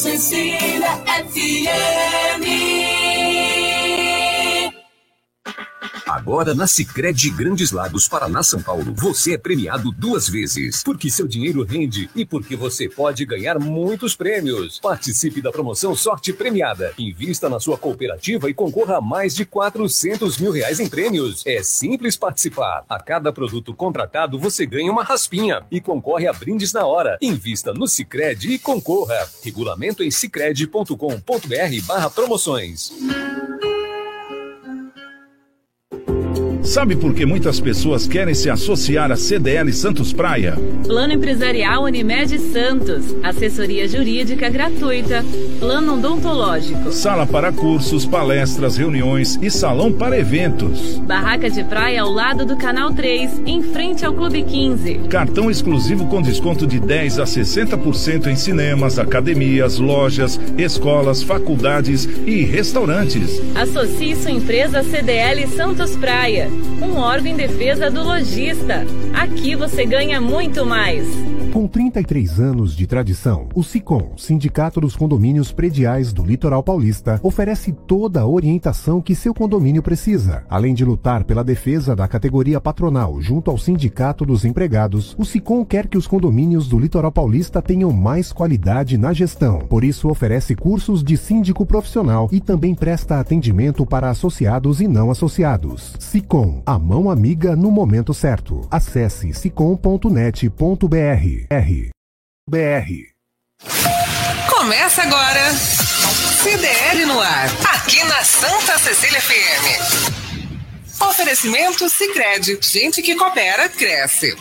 Cecília FM. Agora na Sicredi Grandes Lagos, Paraná, São Paulo, você é premiado duas vezes, porque seu dinheiro rende e porque você pode ganhar muitos prêmios. Participe da promoção Sorte Premiada. Invista na sua cooperativa e concorra a mais de 400 mil reais em prêmios. É simples participar. A cada produto contratado você ganha uma raspinha e concorre a brindes na hora. Invista no Sicredi e concorra. Regulamento em sicredi.com.br/barra promoções. Sabe por que muitas pessoas querem se associar à CDL Santos Praia? Plano Empresarial Unimed Santos. Assessoria Jurídica gratuita. Plano odontológico. Sala para cursos, palestras, reuniões e salão para eventos. Barraca de praia ao lado do Canal 3, em frente ao Clube 15. Cartão exclusivo com desconto de 10 a 60% em cinemas, academias, lojas, escolas, faculdades e restaurantes. Associe sua empresa CDL Santos Praia um órgão em defesa do lojista. Aqui você ganha muito mais. Com 33 anos de tradição, o SICOM, Sindicato dos Condomínios Prediais do Litoral Paulista, oferece toda a orientação que seu condomínio precisa. Além de lutar pela defesa da categoria patronal junto ao Sindicato dos Empregados, o SICOM quer que os condomínios do Litoral Paulista tenham mais qualidade na gestão. Por isso, oferece cursos de síndico profissional e também presta atendimento para associados e não associados. SICOM, a mão amiga no momento certo. Acesse sicom.net.br. R. BR. Começa agora. CDL no ar. Aqui na Santa Cecília FM. Oferecimento Sicredi. Gente que coopera, cresce.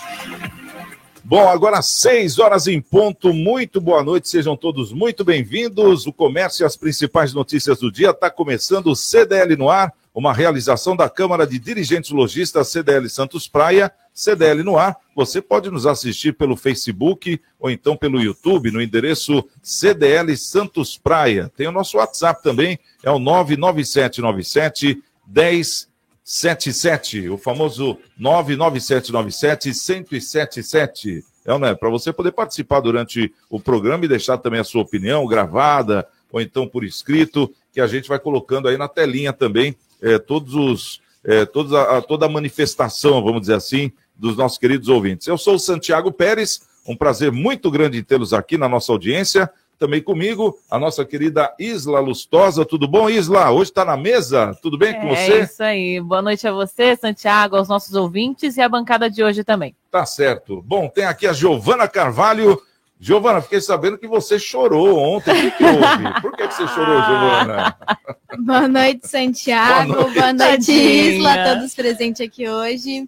Bom, agora seis horas em ponto. Muito boa noite, sejam todos muito bem-vindos. O comércio e as principais notícias do dia está começando o CDL no ar, uma realização da Câmara de Dirigentes Logistas CDL Santos Praia, CDL no ar. Você pode nos assistir pelo Facebook ou então pelo YouTube no endereço CDL Santos Praia. Tem o nosso WhatsApp também, é o 99797 1077, o famoso 99797 1077. É, né? Para você poder participar durante o programa e deixar também a sua opinião gravada ou então por escrito, que a gente vai colocando aí na telinha também é, todos os, é, todos a, toda a manifestação, vamos dizer assim, dos nossos queridos ouvintes. Eu sou o Santiago Pérez, um prazer muito grande tê-los aqui na nossa audiência. Também comigo, a nossa querida Isla Lustosa. Tudo bom, Isla? Hoje está na mesa? Tudo bem com você? É isso aí. Boa noite a você, Santiago, aos nossos ouvintes e à bancada de hoje também. Tá certo. Bom, tem aqui a Giovana Carvalho. Giovana, fiquei sabendo que você chorou ontem. O que, que houve? Por que, que você chorou, Giovana? Boa noite, Santiago. Boa noite. Boa noite. Isla, todos presentes aqui hoje.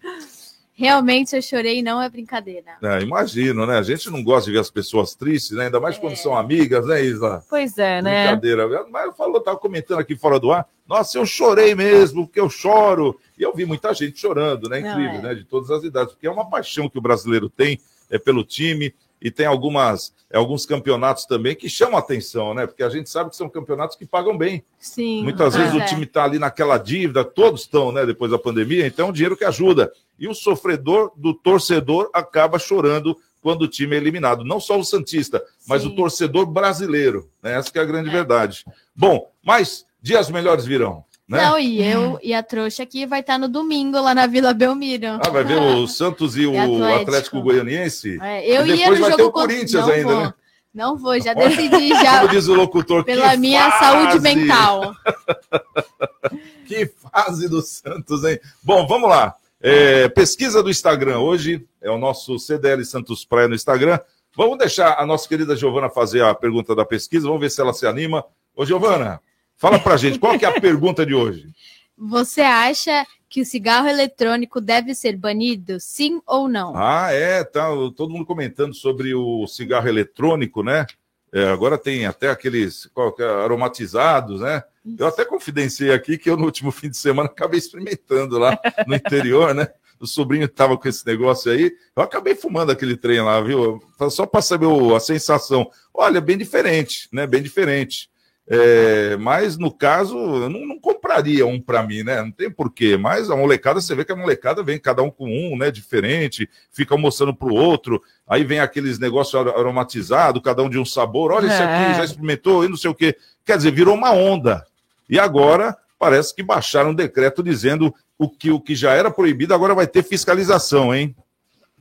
Realmente eu chorei, não é brincadeira. É, imagino, né? A gente não gosta de ver as pessoas tristes, né? Ainda mais quando É. são amigas, né, Isla? Pois é, né? Brincadeira. Mas eu falou, tava comentando aqui fora do ar. Nossa, eu chorei mesmo, porque eu choro. E eu vi muita gente chorando, né? Não, Incrível, é. né? De todas as idades, porque é uma paixão que o brasileiro tem é, pelo time. E tem algumas, é, alguns campeonatos também que chamam atenção, né? Porque a gente sabe que são campeonatos que pagam bem. Sim. Muitas vezes pois o é. time está ali naquela dívida, todos estão, né? Depois da pandemia, então é um dinheiro que ajuda. E o sofredor do torcedor acaba chorando quando o time é eliminado. Não só o Santista, mas Sim. o torcedor brasileiro. Né? Essa que é a grande verdade. Bom, mas dias melhores virão. Né? Não, e eu e a trouxa aqui vai estar no domingo lá na Vila Belmiro. Ah, vai ver o Santos e o E Atlético. Atlético, Goianiense? É, eu ia no vai jogo ter o Corinthians não ainda, vou. né? Não vou, já decidi já Como diz o locutor, pela minha fase! saúde mental. Que fase do Santos, hein? Bom, vamos lá. É, pesquisa do Instagram. Hoje é o nosso CDL Santos Praia no Instagram. Vamos deixar a nossa querida Giovana fazer a pergunta da pesquisa. Vamos ver se ela se anima. Ô, Giovana, fala pra gente, qual que é a pergunta de hoje? Você acha que o cigarro eletrônico deve ser banido? Sim ou não? Ah, é, tá todo mundo comentando sobre o cigarro eletrônico, né? É, agora tem até aqueles é, aromatizados, né? Eu até confidenciei aqui que eu no último fim de semana acabei experimentando lá no interior, né? O sobrinho estava com esse negócio aí, eu acabei fumando aquele trem lá, viu? Só para saber a sensação. Olha, bem diferente, né? Bem diferente. É, mas no caso, eu não, não compraria um para mim, né? Não tem porquê. Mas a molecada, você vê que a molecada vem cada um com um, né? Diferente, fica mostrando pro outro. Aí vem aqueles negócios aromatizados, cada um de um sabor. Olha, esse aqui É. já experimentou e não sei o quê. Quer dizer, virou uma onda. E agora parece que baixaram um decreto dizendo o que, o que já era proibido agora vai ter fiscalização, hein?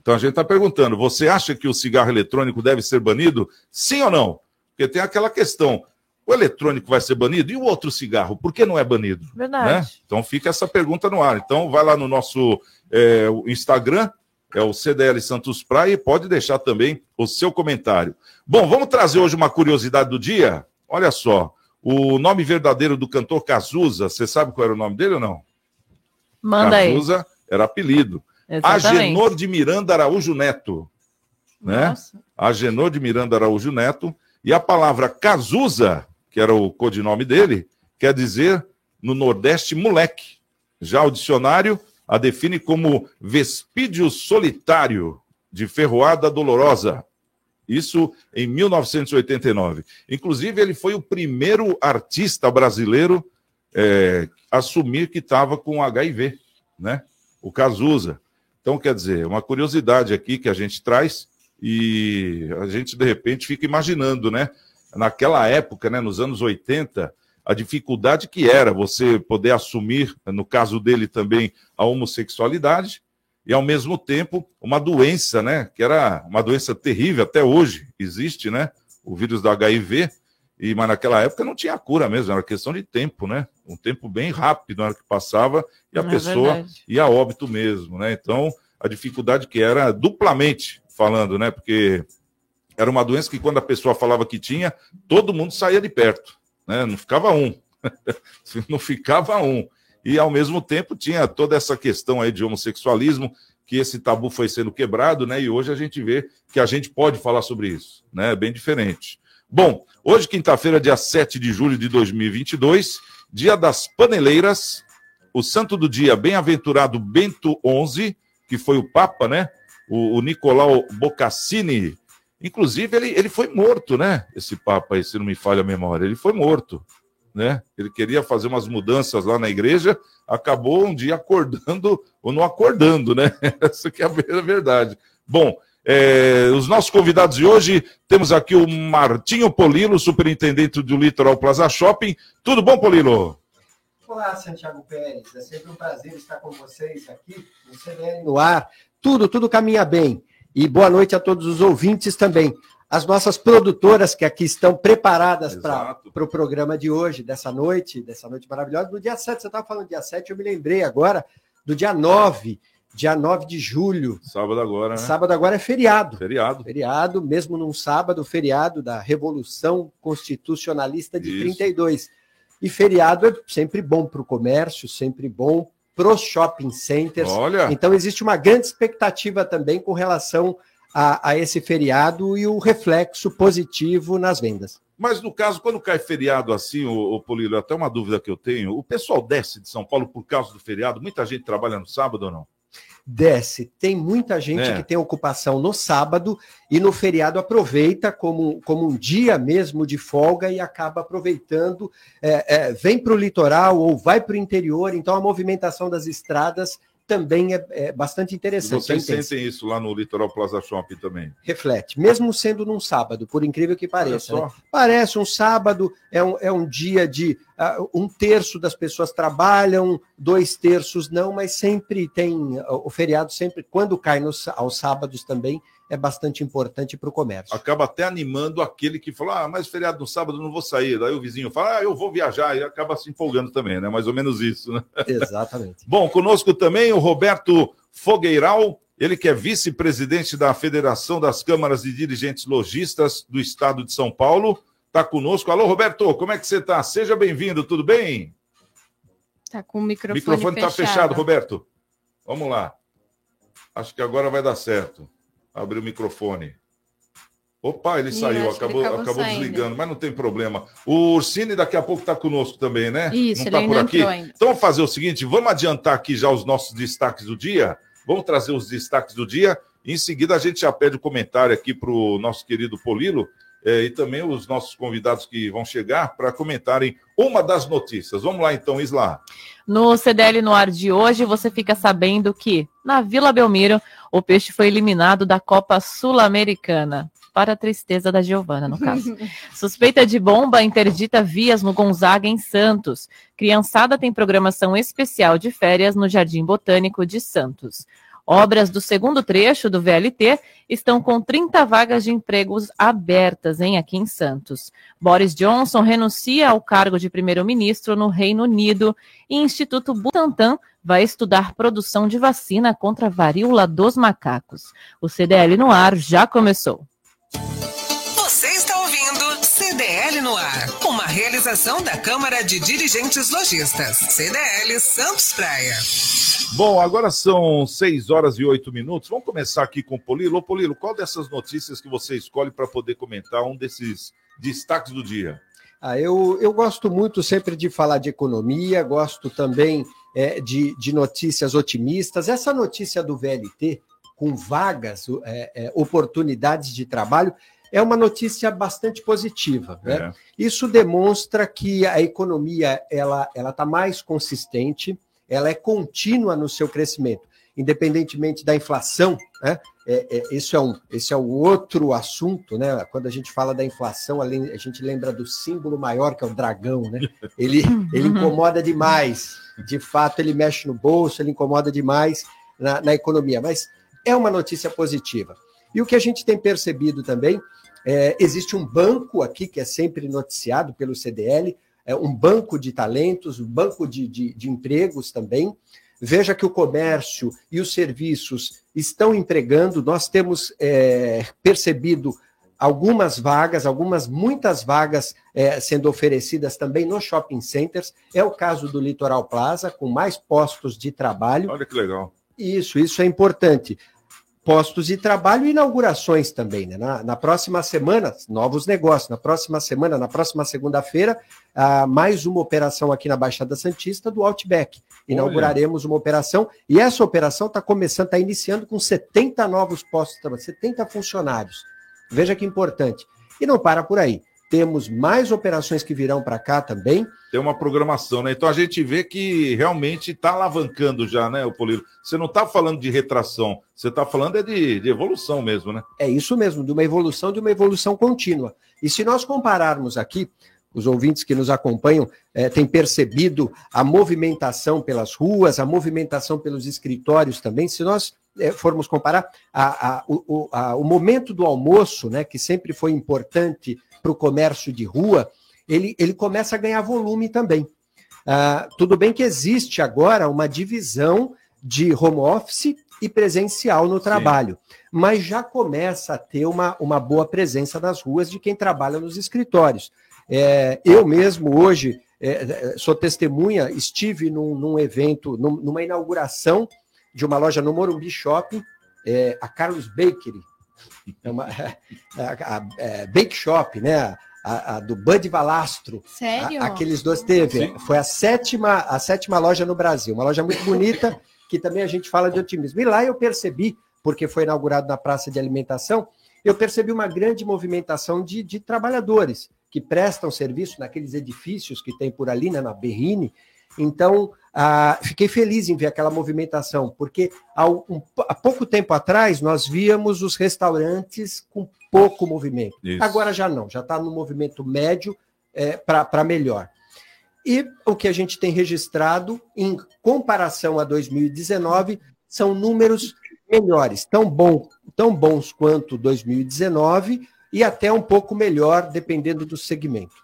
Então a gente está perguntando: você acha que o cigarro eletrônico deve ser banido? Sim ou não? Porque tem aquela questão: o eletrônico vai ser banido e o outro cigarro, por que não é banido? Verdade. né? Então fica essa pergunta no ar. Então vai lá no nosso é, Instagram, é o CDL Santos Praia, e pode deixar também o seu comentário. Bom, vamos trazer hoje uma curiosidade do dia? Olha só, o nome verdadeiro do cantor Cazuza, você sabe qual era o nome dele ou não? Manda aí. Cazuza era apelido. Exatamente. Agenor de Miranda Araújo Neto. Né? Nossa. Agenor de Miranda Araújo Neto. E a palavra Cazuza, que era o codinome dele, quer dizer no Nordeste moleque. Já o dicionário a define como vespídio solitário de ferroada dolorosa. Isso em 1989. Inclusive, ele foi o primeiro artista brasileiro é, a assumir que estava com HIV, né? O Cazuza. Então, quer dizer, uma curiosidade aqui que a gente traz e a gente, de repente, fica imaginando, né? Naquela época, né, nos anos 80, a dificuldade que era você poder assumir, no caso dele também, a homossexualidade e, ao mesmo tempo, uma doença, né? Que era uma doença terrível, até hoje existe, né? O vírus do HIV, e, mas naquela época não tinha cura mesmo, era questão de tempo, né? Um tempo bem rápido na hora que passava e a É pessoa e a óbito mesmo, né? Então, a dificuldade que era duplamente falando, né? Porque era uma doença que quando a pessoa falava que tinha, todo mundo saía de perto, né? Não ficava um. Não ficava um. E ao mesmo tempo tinha toda essa questão aí de homossexualismo, que esse tabu foi sendo quebrado, né? E hoje a gente vê que a gente pode falar sobre isso, né? Bem diferente. Bom, hoje, quinta-feira, dia 7 de julho de 2022, dia das paneleiras, o santo do dia, bem-aventurado Bento XI, que foi o Papa, né? O, o Nicolau Boccassini. Inclusive, ele, ele foi morto, né? Esse Papa aí, se não me falha a memória. Ele foi morto, né? Ele queria fazer umas mudanças lá na igreja, acabou um dia acordando ou não acordando, né? Essa que é a verdade. Bom, é, os nossos convidados de hoje, temos aqui o Martinho Polilo, superintendente do Litoral Plaza Shopping. Tudo bom, Polilo? Olá, Santiago Pérez. É sempre um prazer estar com vocês aqui no CDL no ar. Tudo, tudo caminha bem. E boa noite a todos os ouvintes também. As nossas produtoras que aqui estão preparadas para o pro programa de hoje, dessa noite, dessa noite maravilhosa. No dia 7, você estava falando dia 7, eu me lembrei agora do dia 9, dia 9 de julho. Sábado agora, né? Sábado agora é feriado. Feriado. Feriado, mesmo num sábado, feriado da Revolução Constitucionalista de Isso. 32. E feriado é sempre bom para o comércio, sempre bom para os shopping centers. Olha, Então, existe uma grande expectativa também com relação a, a esse feriado e o reflexo positivo nas vendas. mas no caso, quando cai feriado assim, o, o Polilo, até uma dúvida que eu tenho, o pessoal desce de São Paulo por causa do feriado? Muita gente trabalha no sábado ou não? Desce. Tem muita gente É. que tem ocupação no sábado e no feriado aproveita como, como um dia mesmo de folga e acaba aproveitando, é, é, vem para o litoral ou vai para o interior. Então, a movimentação das estradas também é, é bastante interessante. vocês sentem isso lá no Litoral Plaza Shopping também? Reflete, mesmo sendo num sábado, por incrível que pareça. Né? Parece um sábado, é um, é um dia de. ah, um terço das pessoas trabalham, dois terços não, mas sempre tem. ah, O feriado, sempre, quando cai nos, aos sábados também, é bastante importante para o comércio. Acaba até animando aquele que fala, ah, mas feriado no sábado eu não vou sair. Daí o vizinho fala, ah, eu vou viajar, e acaba se empolgando também, né? Mais ou menos isso, né? Exatamente. Bom, conosco também o Roberto Fogueiral, ele que é vice-presidente da Federação das Câmaras de Dirigentes Logistas do Estado de São Paulo. Está conosco. Alô, Roberto, como é que você está? Seja bem-vindo, tudo bem? Tá com o O microfone, microfone está fechado. fechado, Roberto. Vamos lá. Acho que agora vai dar certo. Abrir o microfone. Opa, ele Ih, saiu, acabou, acabou acabou desligando, mas não tem problema. O Ursini daqui a pouco está conosco também, né? Isso, não tá ainda por aqui? ainda. Então vamos fazer o seguinte, vamos adiantar aqui já os nossos destaques do dia. Vamos trazer os destaques do dia. Em seguida a gente já pede o comentário aqui para o nosso querido Polilo eh, e também os nossos convidados que vão chegar para comentarem uma das notícias. Vamos lá então, Isla. No CDL no ar de hoje, você fica sabendo que, na Vila Belmiro, o peixe foi eliminado da Copa Sul-Americana. Para a tristeza da Giovana, no caso. Suspeita de bomba interdita vias no Gonzaga, em Santos. Criançada tem programação especial de férias no Jardim Botânico de Santos. Obras do segundo trecho do VLT estão com 30 vagas de empregos abertas em aqui em Santos. Boris Johnson renuncia ao cargo de primeiro-ministro no Reino Unido e Instituto Butantan vai estudar produção de vacina contra a varíola dos macacos. O CDL no ar já começou. Você está ouvindo CDL no ar, realização da Câmara de Dirigentes Lojistas, CDL Santos Praia. Bom, agora são 6 horas e 8 minutos. Vamos começar aqui com o Polilo. Ô, Polilo, qual dessas notícias que você escolhe para poder comentar um desses destaques do dia? Ah, eu, eu gosto muito sempre de falar de economia, gosto também é, de, de notícias otimistas. Essa notícia do VLT, com vagas, é, é, oportunidades de trabalho, é uma notícia bastante positiva. Né? É. Isso demonstra que a economia ela ela está mais consistente, ela é contínua no seu crescimento, independentemente da inflação. Né? É, é, esse, é um, esse é um outro assunto, né? Quando a gente fala da inflação, a gente lembra do símbolo maior, que é o dragão, né? Ele, ele incomoda demais. De fato, ele mexe no bolso, ele incomoda demais na, na economia. Mas é uma notícia positiva. E o que a gente tem percebido também, é, existe um banco aqui que é sempre noticiado pelo CDL, é um banco de talentos, um banco de, de, de empregos também. Veja que o comércio e os serviços estão empregando, nós temos é, percebido algumas vagas, algumas, muitas vagas é, sendo oferecidas também nos shopping centers. É o caso do Litoral Plaza, com mais postos de trabalho. Olha que legal. Isso, isso é importante. Postos de trabalho e inaugurações também, né? Na, na próxima semana, novos negócios. Na próxima semana, na próxima segunda-feira, ah, mais uma operação aqui na Baixada Santista do Outback. Inauguraremos uma operação e essa operação está começando, está iniciando com 70 novos postos de trabalho, 70 funcionários. Veja que importante. E não para por aí. Temos mais operações que virão para cá também. Tem uma programação, né? Então a gente vê que realmente está alavancando já, né, o Polilo? Você não está falando de retração, você está falando é de, de evolução mesmo, né? É isso mesmo, de uma evolução, de uma evolução contínua. E se nós compararmos aqui, os ouvintes que nos acompanham eh, têm percebido a movimentação pelas ruas, a movimentação pelos escritórios também. Se nós eh, formos comparar a, a, o, a, o momento do almoço, né, que sempre foi importante para o comércio de rua, ele, ele começa a ganhar volume também. Ah, tudo bem que existe agora uma divisão de home office e presencial no trabalho, mas já começa a ter uma, uma boa presença nas ruas de quem trabalha nos escritórios. É, eu mesmo hoje é, sou testemunha, estive num, num evento, num, numa inauguração de uma loja no Morumbi Shopping, é, a Carlos Bakery, é uma, a, a, é, Bake Shop, né? A, a, do Bud Valastro. Sério? aqueles dois teve. Foi a sétima, a sétima loja no Brasil. Uma loja muito bonita, que também a gente fala de otimismo. E lá eu percebi, porque foi inaugurado na praça de alimentação, eu percebi uma grande movimentação de, de trabalhadores que prestam serviço naqueles edifícios que tem por ali, né, na Berrine. Então, ah, fiquei feliz em ver aquela movimentação, porque há, um, há, pouco tempo atrás nós víamos os restaurantes com pouco movimento. Isso. Agora já não, já está no movimento médio é, para melhor. E o que a gente tem registrado, em comparação a 2019, são números melhores, tão, bom, tão bons quanto 2019, e até um pouco melhor, dependendo do segmento.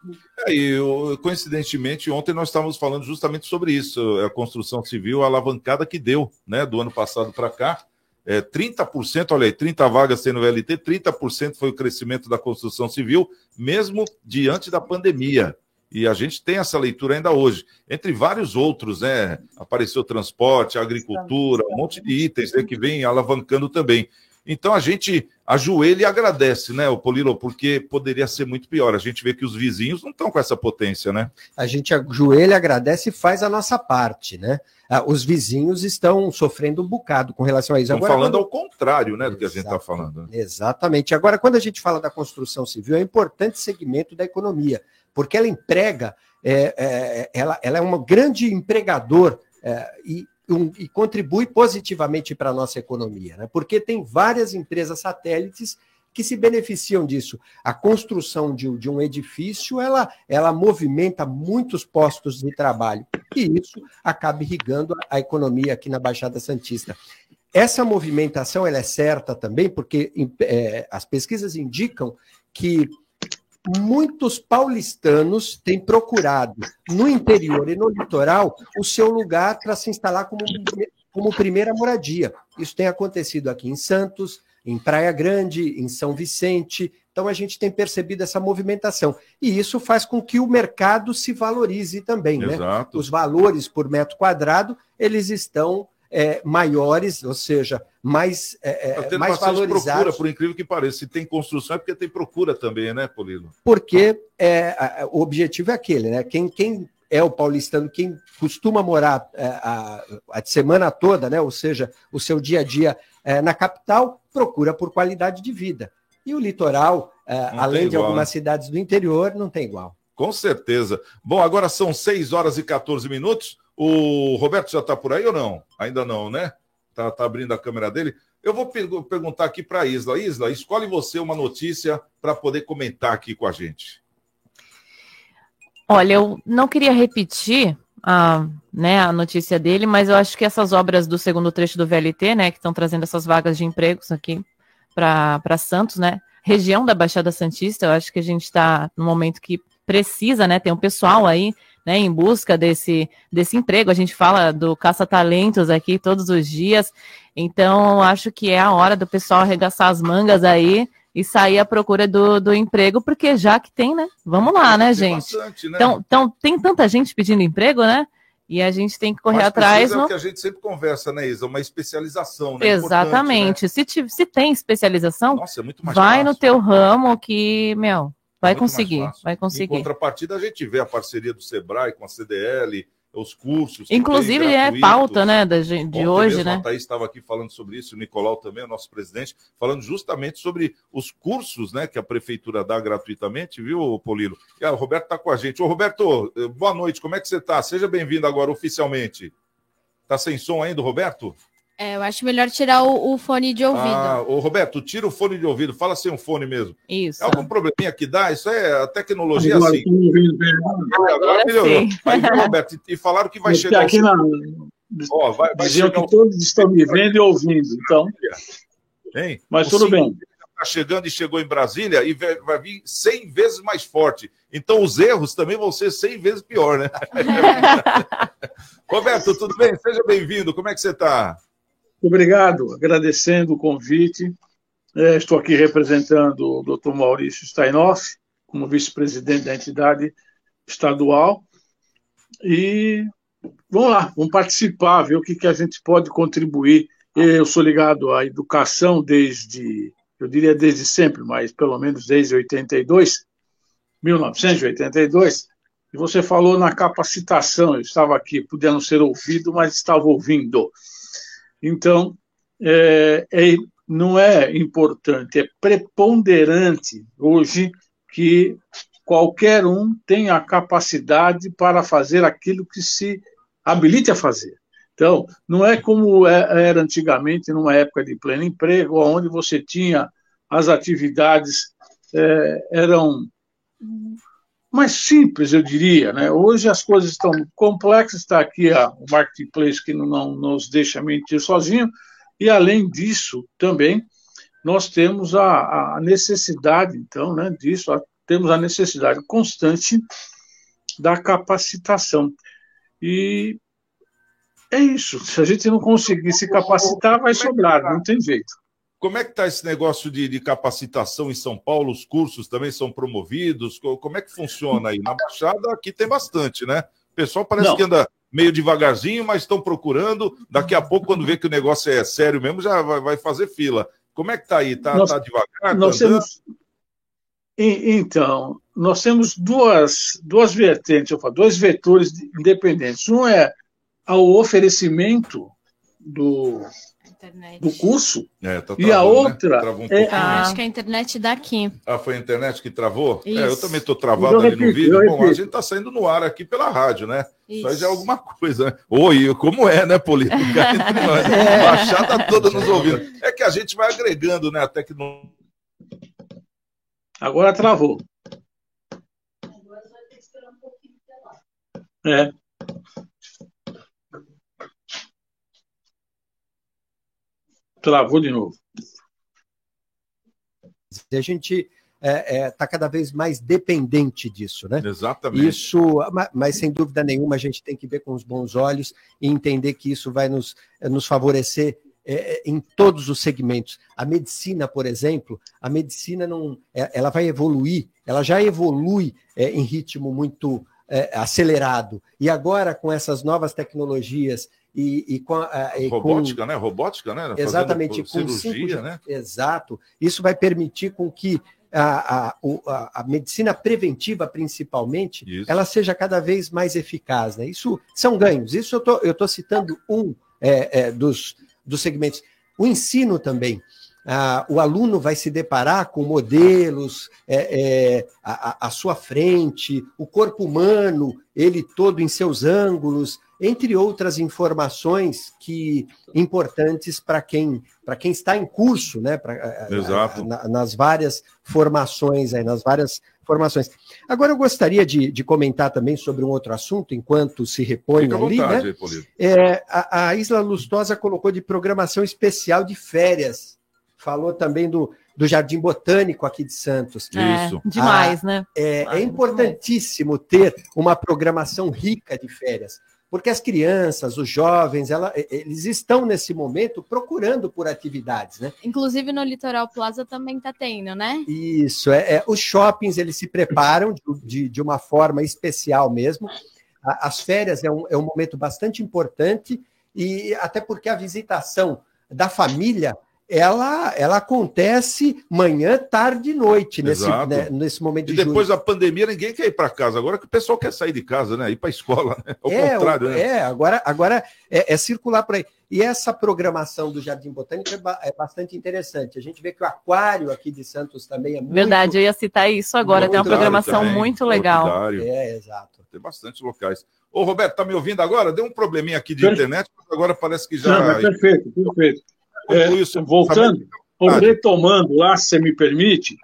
É, e coincidentemente, ontem nós estávamos falando justamente sobre isso, a construção civil, a alavancada que deu, né, do ano passado para cá. É, 30%, olha aí, 30 vagas sendo VLT, 30% foi o crescimento da construção civil, mesmo diante da pandemia. E a gente tem essa leitura ainda hoje. Entre vários outros, né? Apareceu transporte, agricultura, um monte de itens né, que vem alavancando também. Então a gente ajoelha e agradece, né, o Polilo, porque poderia ser muito pior. A gente vê que os vizinhos não estão com essa potência, né? A gente ajoelha, agradece e faz a nossa parte, né? Ah, os vizinhos estão sofrendo um bocado com relação a isso. Estão Agora, falando quando- ao contrário, né, do que a gente está falando. né? Exatamente. Agora, quando a gente fala da construção civil, é um importante segmento da economia, porque ela emprega, é, é, ela, ela é um grande empregador é, e, um- e contribui positivamente para a nossa economia, né? porque tem várias empresas satélites que se beneficiam disso. A construção de, um- de um edifício, ela, ela movimenta muitos postos de trabalho, e isso acaba irrigando a, a economia aqui na Baixada Santista. Essa movimentação ela é certa também, porque é, as pesquisas indicam que muitos paulistanos têm procurado no interior e no litoral o seu lugar para se instalar como, como primeira moradia. Isso tem acontecido aqui em Santos, em Praia Grande, em São Vicente. Então a gente tem percebido essa movimentação. E isso faz com que o mercado se valorize também. Né? Exato. Os valores por metro quadrado, eles estão é, maiores, ou seja, mais, é, Tá é, tendo mais bastante procura, valorizados, por incrível que pareça. Se tem construção é porque tem procura também, né, Polilo? porque é, a- a- o objetivo é aquele, né? Quem, quem é o paulistano, quem costuma morar é, a, a semana toda, né? Ou seja, o seu dia a dia é, na capital, procura por qualidade de vida. E o litoral, é, além tem de igual, algumas né? cidades do interior, não tem igual. Com certeza. Bom, agora são 6 horas e 14 minutos. O Roberto já está por aí ou não? Ainda não, né? Tá, tá abrindo a câmera dele. Eu vou pergu- perguntar aqui para a Isla. Isla, escolhe você uma notícia para poder comentar aqui com a gente. Olha, eu não queria repetir a, né, a notícia dele, mas eu acho que essas obras do segundo trecho do VLT, né, que estão trazendo essas vagas de empregos aqui para Santos, né, região da Baixada Santista, eu acho que a gente está no momento que precisa, né, tem um pessoal aí, né, em busca desse, desse emprego. A gente fala do caça-talentos aqui todos os dias, então acho que é a hora do pessoal arregaçar as mangas aí e sair à procura do, do emprego, porque já que tem, né? Vamos lá, né, Tem gente? bastante, né? Então, então, tem tanta gente pedindo emprego, né? E a gente tem que correr Mas atrás. precisa, é No... o que a gente sempre conversa, né, Isa? Uma especialização, né? Importante, Exatamente. Se, ti- se tem né? especialização, Nossa, é vai fácil. no teu ramo que, meu, vai Muito conseguir. Vai Em conseguir. contrapartida, a gente vê a parceria do Sebrae com a CDL, os cursos. Inclusive, tem é pauta, né, da, de Ontem hoje, mesmo né? A Thaís estava aqui falando sobre isso, o Nicolau também, o nosso presidente, falando justamente sobre os cursos né, que a prefeitura dá gratuitamente, viu, Polilo? E ah, o Roberto está com a gente. Ô, Roberto, eh, boa noite, como é que você está? Seja bem-vindo agora oficialmente. Tá sem som ainda, Roberto? É, eu acho melhor tirar o, o fone de ouvido. Ah, ô, Roberto, tira o fone de ouvido, fala sem o fone mesmo. Isso. É algum probleminha que dá? Isso é a tecnologia Agora, assim. bem. Agora, Agora melhorou. Aí, Roberto, e- e falaram que vai Porque chegar. aqui o- na, Ó, vai, vai diziam chegar que o- todos estão me vendo e ouvindo, então, Hein? mas O tudo bem. está chegando e chegou em Brasília e vai, vai vir 100 vezes mais forte. Então os erros também vão ser 100 vezes pior, né? Roberto, tudo bem? Seja bem-vindo. Como é que você está? Obrigado, agradecendo o convite. É, estou aqui representando o Dr. Maurício Steinoff, como vice-presidente da entidade estadual. E vamos lá, vamos participar, ver o que, que a gente pode contribuir. Eu sou ligado à educação desde, eu diria desde sempre, mas pelo menos desde 82, 1982. E você falou na capacitação, eu estava aqui, podia não ser ouvido, mas estava ouvindo. Então, é, é, não é importante, é preponderante hoje que qualquer um tenha a capacidade para fazer aquilo que se habilite a fazer. Então, não é como era antigamente, numa época de pleno emprego, onde você tinha as atividades é, eram mais simples, eu diria. Né? Hoje as coisas estão complexas, está aqui a, o marketplace que não, não nos deixa mentir sozinho, e além disso, também, nós temos a, a necessidade, então, né, disso, a, temos a necessidade constante da capacitação. E é isso. Se a gente não conseguir se capacitar, vai sobrar, não tem jeito. Como é que está esse negócio de, de, capacitação em São Paulo? Os cursos também são promovidos? Como é que funciona aí? Na Baixada aqui tem bastante, né? O pessoal parece não. que anda meio devagarzinho, mas estão procurando. Daqui a pouco, quando vê que o negócio é sério mesmo, já vai, vai fazer fila. Como é que está aí? Está tá devagar? Nós tá temos, então, nós temos duas, duas vertentes, dois vetores de- independentes. Um é o oferecimento do, Internet. do curso, É, tá E a travando, né? outra Travou um é- pouquinho. Ah, acho que a internet daqui. Ah, foi a internet que travou? Isso. É, eu também estou travado ali no repito, vídeo. eu Bom, a gente está saindo no ar aqui pela rádio, né? Isso já é alguma coisa, né? Oi, como é, né, Polito? Cá entre nós. A Baixada toda nos ouvindo. É que a gente vai agregando, né, a tecnologia. agora travou. É. Travou de novo. A gente está cada vez mais dependente disso, né? Exatamente. Isso, ma- mas sem dúvida nenhuma a gente tem que ver com os bons olhos e entender que isso vai nos, eh, nos favorecer eh, em todos os segmentos. A medicina, por exemplo, a medicina não, eh, ela vai evoluir, ela já evolui em ritmo muito acelerado. E agora com essas novas tecnologias e, e com, a- e com- Robótica, né? Robótica, né? Fazendo Exatamente, com cirurgia, de- né? Exato. Isso vai permitir com que a, a, a, a medicina preventiva, principalmente, Isso. ela seja cada vez mais eficaz. Né? Isso são ganhos. Isso eu tô, estou citando um é, é, dos, dos segmentos. O ensino também. Ah, o aluno vai se deparar com modelos é, é, à, à- sua frente, o corpo humano, ele todo em seus ângulos, entre outras informações que importantes para quem para quem está em curso, né? Pra, Exato. na- nas várias formações aí, nas várias formações. Agora eu gostaria de, de comentar também sobre um outro assunto, enquanto se repõe Fica ali, vontade, né? aí. É, a, a Isla Lustosa colocou de programação especial de férias. Falou também do, do Jardim Botânico aqui de Santos. É, Isso. demais, né? É, Ah, é importantíssimo ter uma programação rica de férias, porque as crianças, os jovens, ela- eles estão nesse momento procurando por atividades, né? Inclusive no Litoral Plaza também tá tendo, né? Isso, é, é, os shoppings eles se preparam de, de, de uma forma especial mesmo. A- As férias é um, é um momento bastante importante e até porque a visitação da família ela, ela acontece manhã, tarde e noite nesse, né, nesse momento E de depois junho. da pandemia, ninguém quer ir para casa. Agora que o pessoal quer sair de casa, né? Ir para a escola, né? Ao é, contrário, o- né? é, agora, agora é, é circular por aí. E essa programação do Jardim Botânico é, ba- é bastante interessante. A gente vê que o aquário aqui de Santos também é muito. Verdade, eu ia citar isso agora. Tem uma programação também, muito legal. orquidário. É, exato. Tem bastante locais. Ô, Roberto, tá me ouvindo agora? Deu um probleminha aqui de internet, mas agora parece que Não, já. mas perfeito, perfeito. É, Conclui o seu voltando, ou Sabe? retomando lá, se me permite,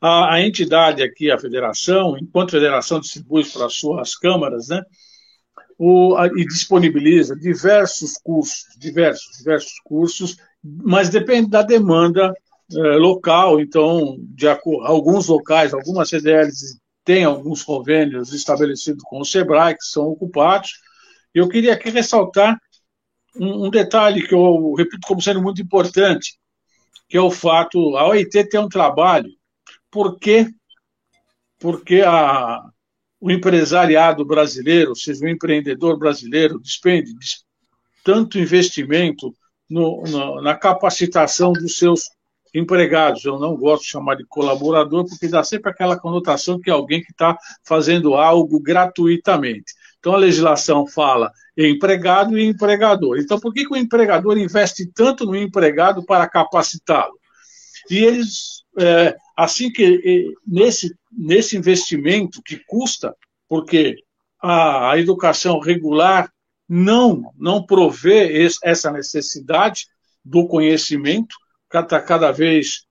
a, a entidade aqui, a federação, enquanto federação distribui para as suas câmaras, né, o, a- e disponibiliza diversos cursos, diversos, diversos cursos, mas depende da demanda eh, local. Então, de alguns locais, algumas CDLs têm alguns convênios estabelecidos com o SEBRAE que são ocupados. Eu queria aqui ressaltar um, um detalhe que eu repito como sendo muito importante, que é o fato, a OIT tem um trabalho, porque porque a, o empresariado brasileiro, ou seja, o empreendedor brasileiro, despende des- tanto investimento no- no- na capacitação dos seus empregados. Eu não gosto de chamar de colaborador, porque dá sempre aquela conotação que é alguém que está fazendo algo gratuitamente. Então, a legislação fala empregado e empregador. Então, por que, que o empregador investe tanto no empregado para capacitá-lo? E eles, é, assim que nesse, nesse investimento que custa, porque a, a educação regular não, não provê esse- essa necessidade do conhecimento, está cada vez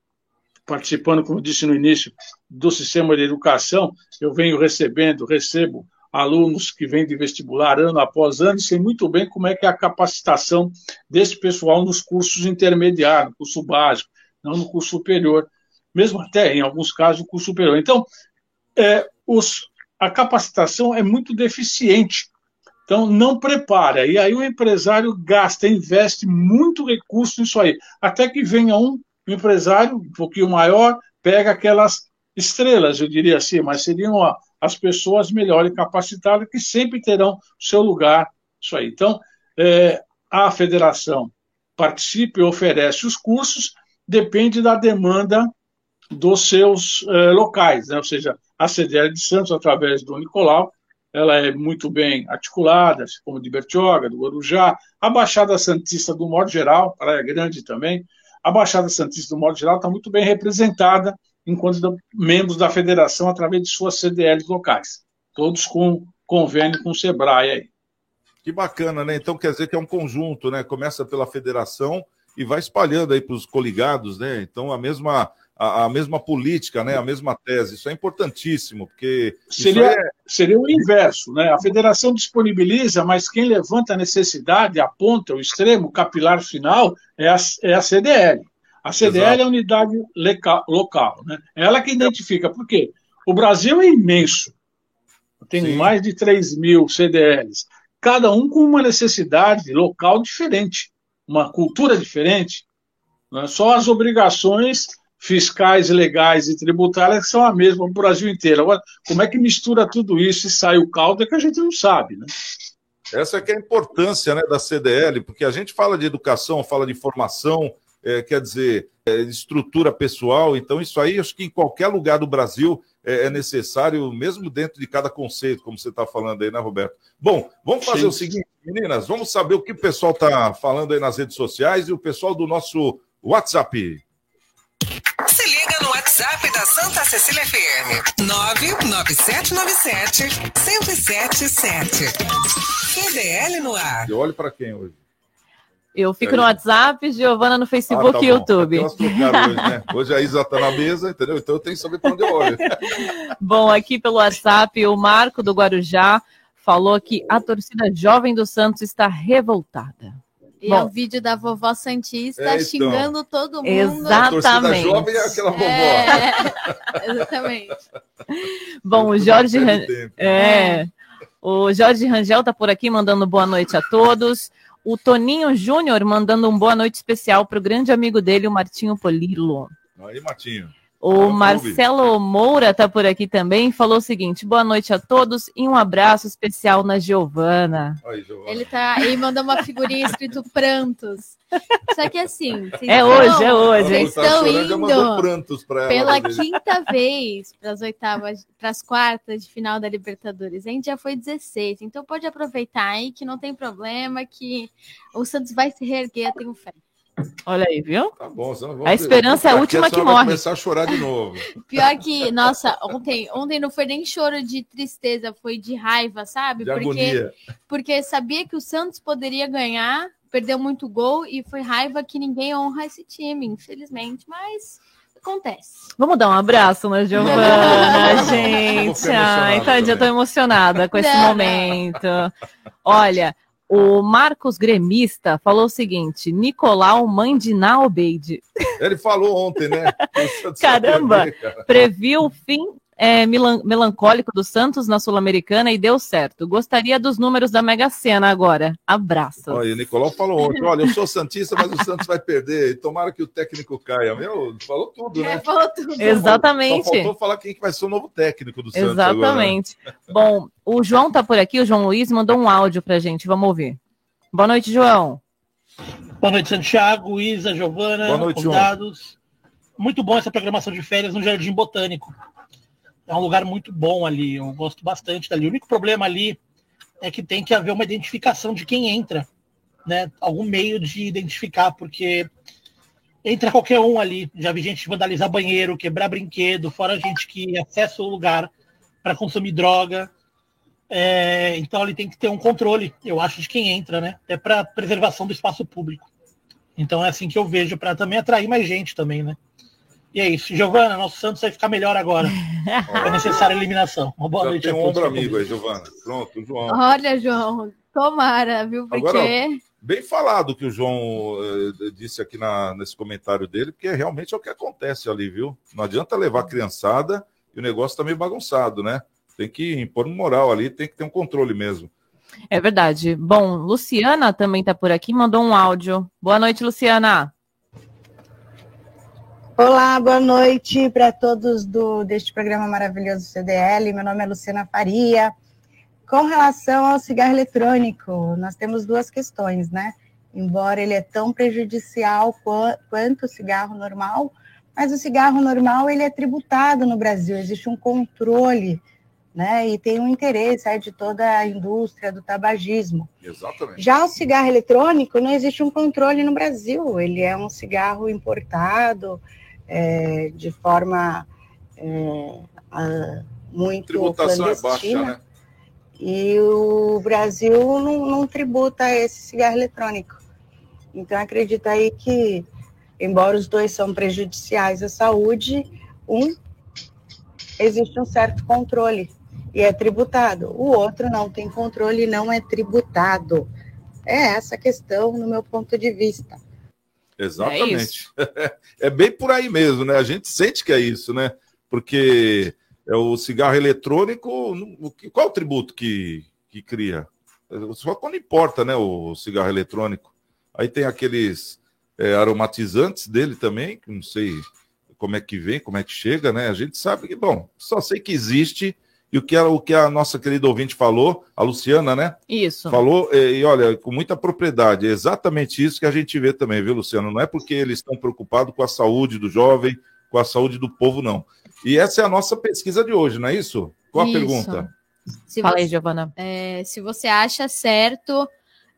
participando, como disse no início, do sistema de educação, eu venho recebendo, recebo alunos que vêm de vestibular ano após ano e sei muito bem como é que é a capacitação desse pessoal nos cursos intermediários, no curso básico, não no curso superior, mesmo até, em alguns casos, no curso superior. Então, é, os, a capacitação é muito deficiente. Então, não prepara. E aí o empresário gasta, investe muito recurso nisso aí. Até que venha um empresário um pouquinho maior, pega aquelas estrelas, eu diria assim, mas seriam as pessoas melhores capacitadas que sempre terão seu lugar. Isso aí. Então, é, a federação participa e oferece os cursos depende da demanda dos seus eh, locais, né? ou seja, a CDL de Santos, através do Nicolau, ela é muito bem articulada, como de Bertioga, do Guarujá, a Baixada Santista do modo geral, Praia Grande também, a Baixada Santista do modo geral está muito bem representada enquanto membros da federação através de suas CDLs locais, todos com convênio com o Sebrae aí. Que bacana, né? Então quer dizer que é um conjunto, né? Começa pela federação e vai espalhando aí para os coligados, né? Então a mesma a, a, mesma política, né? A mesma tese. Isso é importantíssimo, porque seria é... seria o inverso, né? A federação disponibiliza, mas quem levanta a necessidade, aponta o extremo capilar final é a, é a CDL. A CDL Exato. é a unidade local, né? É ela que identifica. Por quê? O Brasil é imenso. Tem Sim. mais de 3 mil CDLs, cada um com uma necessidade local diferente, uma cultura diferente. Né? Só as obrigações fiscais, legais e tributárias são a mesma no Brasil inteiro. Agora, como é que mistura tudo isso e sai o caldo é que a gente não sabe, né? Essa é que é a importância né, da CDL, porque a gente fala de educação, fala de formação, é, quer dizer, é, estrutura pessoal, então isso aí acho que em qualquer lugar do Brasil é, é necessário, mesmo dentro de cada conceito, como você está falando aí, né, Roberto? Bom, vamos fazer Sim. o seguinte, meninas, vamos saber o que o pessoal está falando aí nas redes sociais e o pessoal do nosso WhatsApp. Se liga no WhatsApp da Santa Cecília FM. 99797 1077. QDL no ar. Eu olho para quem hoje? Eu fico no WhatsApp, Giovana no Facebook ah, tá e YouTube. Hoje, né? hoje a Isa está na mesa, entendeu? Então eu tenho que saber para onde eu olho. bom, aqui pelo WhatsApp, o Marco do Guarujá falou que a torcida jovem do Santos está revoltada. E Bom, é o vídeo da vovó Santista é, então, xingando todo mundo. Exatamente. A jovem é aquela vovó. É, exatamente. Bom, o Jorge, é, o Jorge Rangel está por aqui mandando boa noite a todos. O Toninho Júnior mandando um boa noite especial para o grande amigo dele, o Martinho Polilo. Aí, Martinho. O Marcelo Moura está por aqui também, falou o seguinte: boa noite a todos e um abraço especial na Giovana. Giovana. Ele tá, ele mandou uma figurinha escrito prantos. Só que assim, é estão, hoje, é hoje. Vocês tá estão indo pela quinta vez para as oitavas, para as quartas de final da Libertadores. A gente já foi 16, então pode aproveitar aí que não tem problema, que o Santos vai se reerguer, tenho fé. Olha aí, viu? Tá bom, a esperança é a última que morre. começar a chorar de novo. Pior que, nossa, ontem, ontem não foi nem choro de tristeza, foi de raiva, sabe? De porque, agonia. porque sabia que o Santos poderia ganhar, perdeu muito gol e foi raiva que ninguém honra esse time, infelizmente, mas acontece. Vamos dar um abraço na Giovana, gente. Ai, tadinha, eu tô emocionada com esse não, momento. Olha, o Marcos Gremista falou o seguinte: Nicolau, mãe de Naobeide. Ele falou ontem, né? Caramba! Saber, previu o fim é, melancólico do Santos na Sul-Americana e deu certo. Gostaria dos números da Mega Sena agora. Abraço. Olha, o Nicolau falou ontem: olha, eu sou Santista, mas o Santos vai perder. Tomara que o técnico caia. Meu, falou tudo, né? É, falou tudo. Exatamente. Só faltou falar quem que vai ser o novo técnico do Santos. Exatamente. Agora. Bom, o João tá por aqui, o João Luiz mandou um áudio pra gente. Vamos ouvir. Boa noite, João. Boa noite, Santiago, Isa, Giovana, Boa noite, convidados. João. Muito bom essa programação de férias no Jardim Botânico é um lugar muito bom ali, eu gosto bastante dali. O único problema ali é que tem que haver uma identificação de quem entra, né? Algum meio de identificar, porque entra qualquer um ali. Já vi gente vandalizar banheiro, quebrar brinquedo, fora gente que acessa o lugar para consumir droga. É, então ali tem que ter um controle, eu acho, de quem entra, né? É para preservação do espaço público. Então é assim que eu vejo, para também atrair mais gente também, né? E é isso. Giovana, nosso Santos vai ficar melhor agora. é necessária a eliminação. Uma boa Já noite tem um ombro amigo aí, Giovana. Pronto, João. Olha, João, tomara, viu? Porque... Agora, bem falado que o João eh, disse aqui na, nesse comentário dele, porque realmente é o que acontece ali, viu? Não adianta levar a criançada e o negócio tá meio bagunçado, né? Tem que impor moral ali, tem que ter um controle mesmo. É verdade. Bom, Luciana também está por aqui, mandou um áudio. Boa noite, Luciana. Olá, boa noite para todos do, deste programa maravilhoso CDL. Meu nome é Luciana Faria. Com relação ao cigarro eletrônico, nós temos duas questões, né? embora ele é tão prejudicial quanto o cigarro normal, mas o cigarro normal ele é tributado no Brasil, existe um controle, né? E tem um interesse aí de toda a indústria do tabagismo. Exatamente. Já o cigarro eletrônico não existe um controle no Brasil, ele é um cigarro importado é, de forma é, a, muito Tributação clandestina. É baixa, né? E o Brasil não, não tributa esse cigarro eletrônico. Então, acredito aí que, embora os dois são prejudiciais à saúde, um existe um certo controle e é tributado. O outro não tem controle e não é tributado. É essa a questão, no meu ponto de vista. Exatamente. É, é, bem por aí mesmo, né? A gente sente que é isso, né? Porque é o cigarro eletrônico, qual o tributo que, que cria? Só quando importa, né? O cigarro eletrônico. Aí tem aqueles é, aromatizantes dele também, que não sei como é que vem, como é que chega, né? A gente sabe que, bom, só sei que existe e o que, a, o que a nossa querida ouvinte falou, a Luciana, né? Isso. Falou, e, e olha, com muita propriedade, é exatamente isso que a gente vê também, viu, Luciana? Não é porque eles estão preocupados com a saúde do jovem, com a saúde do povo, não. E essa é a nossa pesquisa de hoje, não é isso? Qual a isso. pergunta? Se Fala você, aí, Giovana. É, se você acha certo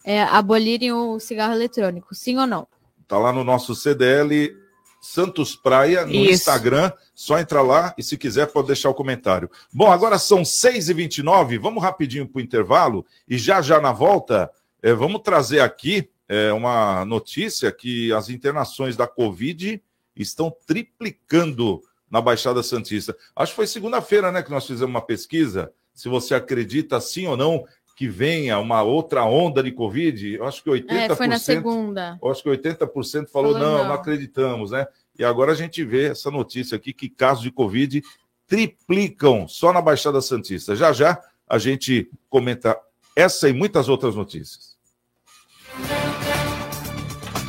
é, abolirem o cigarro eletrônico, sim ou não? Tá lá no nosso CDL Santos Praia no Isso. Instagram. Só entrar lá e, se quiser, pode deixar o comentário. Bom, agora são 6h29, vamos rapidinho para o intervalo e já já na volta, é, vamos trazer aqui é, uma notícia que as internações da Covid estão triplicando na Baixada Santista. Acho que foi segunda-feira, né, que nós fizemos uma pesquisa. Se você acredita sim ou não que venha uma outra onda de Covid, eu acho que 80%. É, foi na segunda. Eu acho que 80% falou, falou não, não, não acreditamos, né? E agora a gente vê essa notícia aqui que casos de Covid triplicam só na Baixada Santista. Já já a gente comenta essa e muitas outras notícias.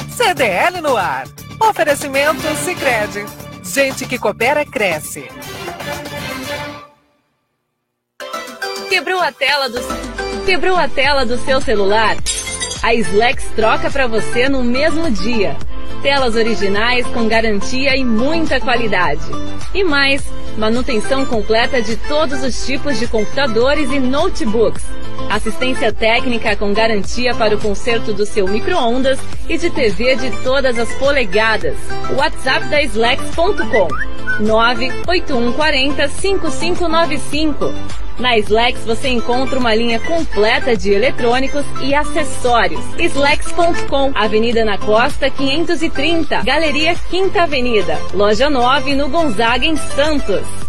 CDL no ar. Oferecimento Sicredi. Gente que coopera cresce. Quebrou a tela do Quebrou a tela do seu celular? A Slex troca para você no mesmo dia. Telas originais com garantia e muita qualidade. E mais, manutenção completa de todos os tipos de computadores e notebooks. Assistência técnica com garantia para o conserto do seu micro-ondas e de TV de todas as polegadas. WhatsApp da Slex.com 98140 5595 na Slex você encontra uma linha completa de eletrônicos e acessórios. Slex.com, Avenida na Costa 530, Galeria Quinta Avenida, Loja 9 no Gonzaga em Santos.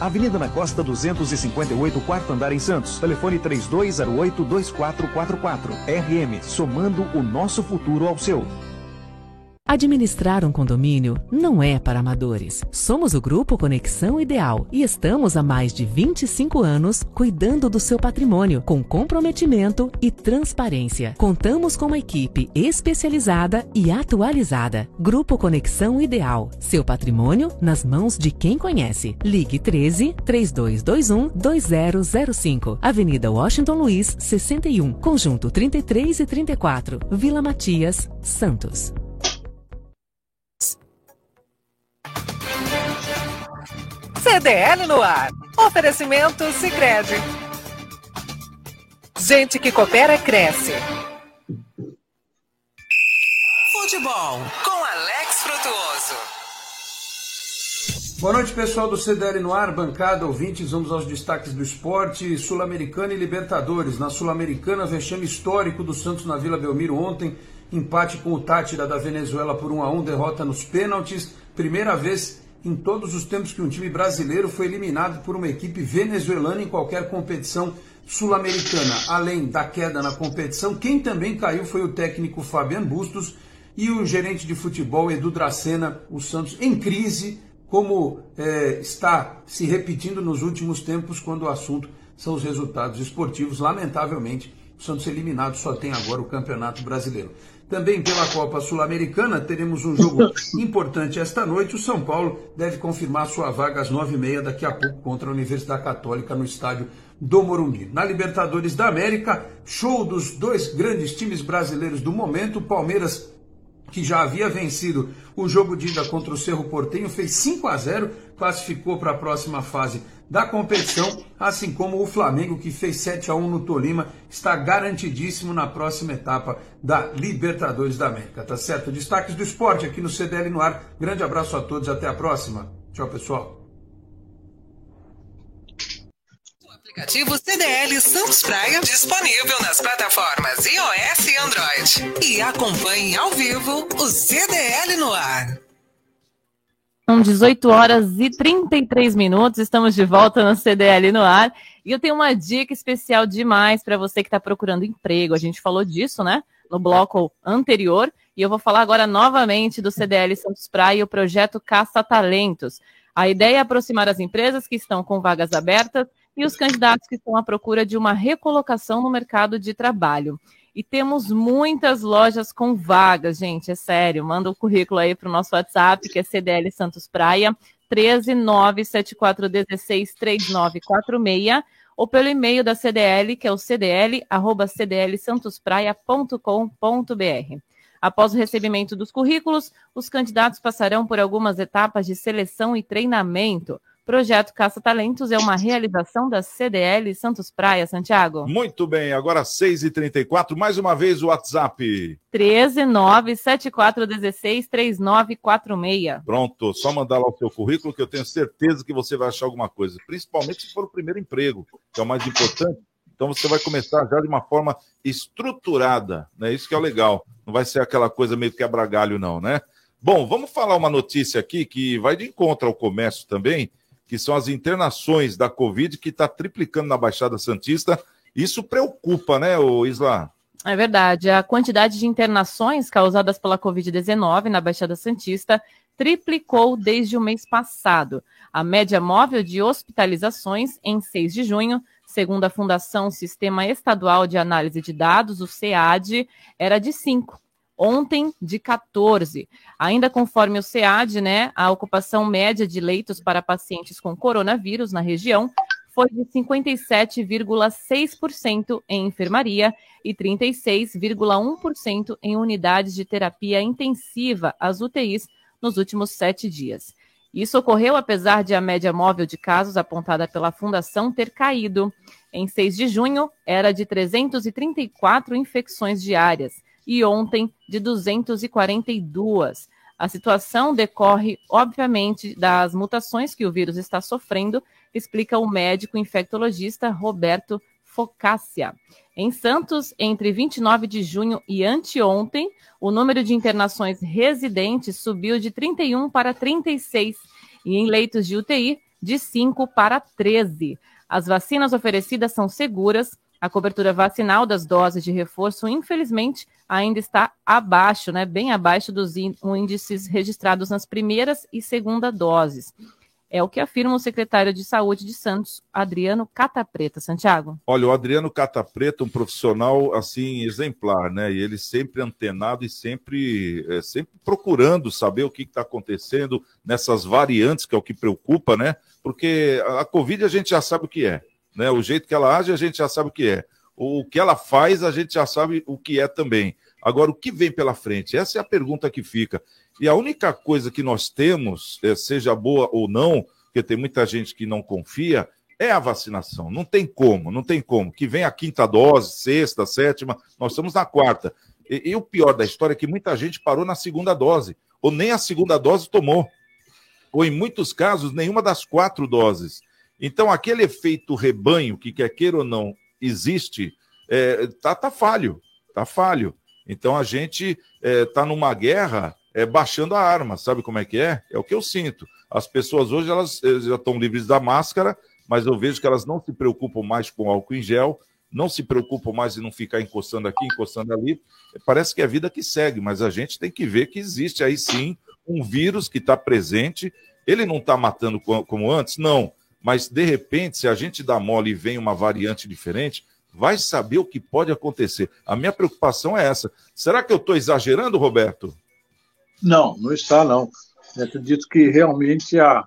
Avenida na Costa 258, quarto andar em Santos. Telefone 3208-2444. RM, somando o nosso futuro ao seu. Administrar um condomínio não é para amadores. Somos o Grupo Conexão Ideal e estamos há mais de 25 anos cuidando do seu patrimônio com comprometimento e transparência. Contamos com uma equipe especializada e atualizada. Grupo Conexão Ideal. Seu patrimônio nas mãos de quem conhece. Ligue 13 3221 2005. Avenida Washington Luiz, 61. Conjunto 33 e 34. Vila Matias, Santos. CDL no ar. Oferecimento Sicredi. Gente que coopera cresce. Futebol com Alex Frutuoso. Boa noite, pessoal do CDL no ar, bancada, ouvintes. Vamos aos destaques do esporte sul-americana e Libertadores. Na Sul-Americana, vexame histórico do Santos na Vila Belmiro ontem. Empate com o Tátira da Venezuela por 1 a 1 derrota nos pênaltis. Primeira vez em todos os tempos que um time brasileiro foi eliminado por uma equipe venezuelana em qualquer competição sul-americana. Além da queda na competição, quem também caiu foi o técnico Fabian Bustos e o gerente de futebol Edu Dracena, o Santos em crise, como é, está se repetindo nos últimos tempos quando o assunto são os resultados esportivos. Lamentavelmente, o Santos eliminado só tem agora o Campeonato Brasileiro. Também pela Copa Sul-Americana teremos um jogo importante esta noite. O São Paulo deve confirmar sua vaga às nove e meia daqui a pouco contra a Universidade Católica no estádio do Morumbi. Na Libertadores da América, show dos dois grandes times brasileiros do momento. O Palmeiras, que já havia vencido o jogo de ida contra o Cerro Portenho, fez 5 a 0, classificou para a próxima fase da competição, assim como o Flamengo, que fez 7 a 1 no Tolima, está garantidíssimo na próxima etapa da Libertadores da América. Tá certo? Destaques do esporte aqui no CDL no ar. Grande abraço a todos, até a próxima. Tchau, pessoal. Aplicativo CDL Santos Praia disponível nas plataformas iOS e Android. E acompanhe ao vivo o CDL no ar. São 18 horas e 33 minutos, estamos de volta no CDL no ar. E eu tenho uma dica especial demais para você que está procurando emprego. A gente falou disso, né? No bloco anterior. E eu vou falar agora novamente do CDL Santos Praia e o projeto Caça Talentos. A ideia é aproximar as empresas que estão com vagas abertas e os candidatos que estão à procura de uma recolocação no mercado de trabalho. E temos muitas lojas com vagas, gente, é sério. Manda o currículo aí para o nosso WhatsApp, que é CDL Santos Praia, 13974163946, ou pelo e-mail da CDL, que é o cdl@cdlsantospraia.com.br. Após o recebimento dos currículos, os candidatos passarão por algumas etapas de seleção e treinamento. Projeto Caça Talentos é uma realização da CDL Santos Praia, Santiago. Muito bem, agora 6h34, mais uma vez o WhatsApp. 13974163946. Pronto, só mandar lá o seu currículo que eu tenho certeza que você vai achar alguma coisa, principalmente se for o primeiro emprego, que é o mais importante. Então você vai começar já de uma forma estruturada, né? Isso que é o legal. Não vai ser aquela coisa meio quebra-galho, não, né? Bom, vamos falar uma notícia aqui que vai de encontro ao comércio também que são as internações da Covid, que está triplicando na Baixada Santista. Isso preocupa, né, Isla? É verdade. A quantidade de internações causadas pela Covid-19 na Baixada Santista triplicou desde o mês passado. A média móvel de hospitalizações em 6 de junho, segundo a Fundação Sistema Estadual de Análise de Dados, o SEAD, era de 5 ontem de 14. Ainda conforme o SEAD, né, a ocupação média de leitos para pacientes com coronavírus na região foi de 57,6% em enfermaria e 36,1% em unidades de terapia intensiva, as UTIs, nos últimos sete dias. Isso ocorreu apesar de a média móvel de casos apontada pela Fundação ter caído. Em 6 de junho, era de 334 infecções diárias e ontem de 242. A situação decorre, obviamente, das mutações que o vírus está sofrendo, explica o médico infectologista Roberto Focácia. Em Santos, entre 29 de junho e anteontem, o número de internações residentes subiu de 31 para 36 e em leitos de UTI, de 5 para 13. As vacinas oferecidas são seguras a cobertura vacinal das doses de reforço, infelizmente, ainda está abaixo, né, bem abaixo dos índices registrados nas primeiras e segunda doses. É o que afirma o secretário de Saúde de Santos, Adriano Catapreta. Santiago. Olha, o Adriano Catapreta, um profissional assim exemplar, né? E ele sempre antenado e sempre, é, sempre procurando saber o que está acontecendo nessas variantes, que é o que preocupa, né? Porque a Covid a gente já sabe o que é. Né? O jeito que ela age, a gente já sabe o que é. O que ela faz, a gente já sabe o que é também. Agora, o que vem pela frente? Essa é a pergunta que fica. E a única coisa que nós temos, é, seja boa ou não, porque tem muita gente que não confia, é a vacinação. Não tem como, não tem como. Que vem a quinta dose, sexta, sétima, nós estamos na quarta. E, e o pior da história é que muita gente parou na segunda dose, ou nem a segunda dose tomou. Ou, em muitos casos, nenhuma das quatro doses. Então, aquele efeito rebanho, que quer queira ou não existe, é, tá, tá falho, tá falho. Então, a gente está é, numa guerra é, baixando a arma. Sabe como é que é? É o que eu sinto. As pessoas hoje elas já estão livres da máscara, mas eu vejo que elas não se preocupam mais com álcool em gel, não se preocupam mais em não ficar encostando aqui, encostando ali. Parece que é a vida que segue, mas a gente tem que ver que existe aí sim um vírus que está presente. Ele não está matando como antes? Não. Mas, de repente, se a gente dá mole e vem uma variante diferente, vai saber o que pode acontecer. A minha preocupação é essa. Será que eu estou exagerando, Roberto? Não, não está, não. Eu acredito que realmente a,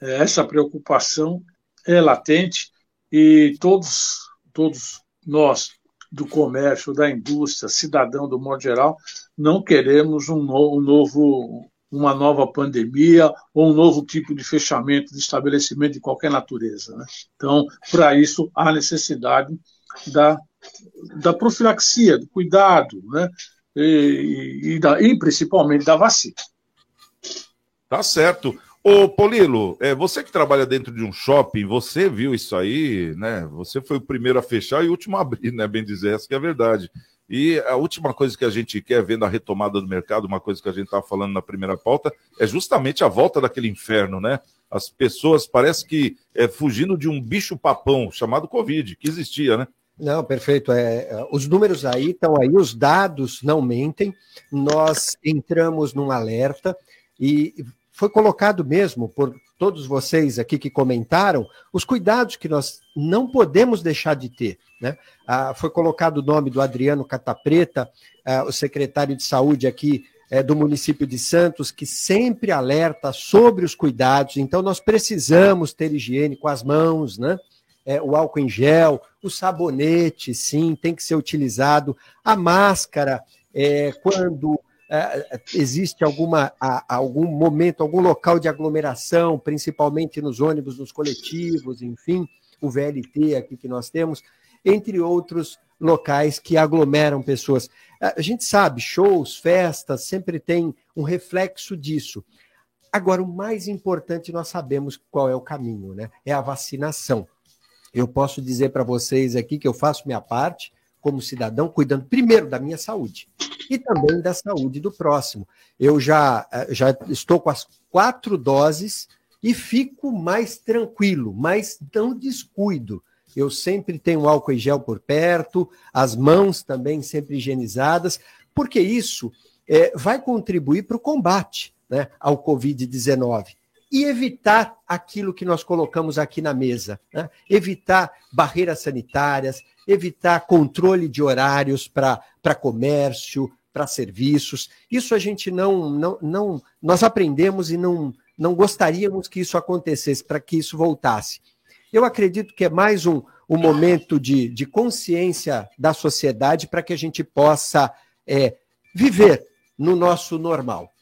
essa preocupação é latente e todos, todos nós do comércio, da indústria, cidadão do modo geral, não queremos um, no, um novo, uma nova pandemia ou um novo tipo de fechamento de estabelecimento de qualquer natureza. Né? Então, para isso, há necessidade da, da profilaxia, do cuidado, né? e, e, da, e principalmente da vacina. Tá certo. Ô, Polilo, é, você que trabalha dentro de um shopping, você viu isso aí, né? Você foi o primeiro a fechar e o último a abrir, né? Bem dizer, essa que é a verdade. E a última coisa que a gente quer, vendo a retomada do mercado, uma coisa que a gente estava falando na primeira pauta, é justamente a volta daquele inferno, né? As pessoas parece que é fugindo de um bicho papão chamado Covid, que existia, né? Não, perfeito. É, é, os números aí estão aí, os dados não mentem. Nós entramos num alerta e foi colocado mesmo por todos vocês aqui que comentaram os cuidados que nós não podemos deixar de ter. Né? Ah, foi colocado o nome do Adriano Catapreta, ah, o secretário de saúde aqui é, do município de Santos, que sempre alerta sobre os cuidados. Então, nós precisamos ter higiene com as mãos, né? é, o álcool em gel, o sabonete, sim, tem que ser utilizado, a máscara, é, quando é, existe alguma, a, algum momento, algum local de aglomeração, principalmente nos ônibus, nos coletivos, enfim, o VLT aqui que nós temos, entre outros locais que aglomeram pessoas. A gente sabe, shows, festas, sempre tem um reflexo disso. Agora, o mais importante, nós sabemos qual é o caminho, né? É a vacinação. Eu posso dizer para vocês aqui que eu faço minha parte como cidadão, cuidando primeiro da minha saúde e também da saúde do próximo. Eu já, eh, já estou com as quatro doses e fico mais tranquilo, mas não descuido. Eu sempre tenho álcool em gel por perto, as mãos também sempre higienizadas, porque isso é, vai contribuir para o combate né, ao Covid-19 e evitar aquilo que nós colocamos aqui na mesa, né? evitar barreiras sanitárias, evitar controle de horários para comércio, para serviços. Isso a gente não, não, não, nós aprendemos e não, não gostaríamos que isso acontecesse, para que isso voltasse. Eu acredito que é mais um, um momento de, de consciência da sociedade para que a gente possa é, viver no nosso normal.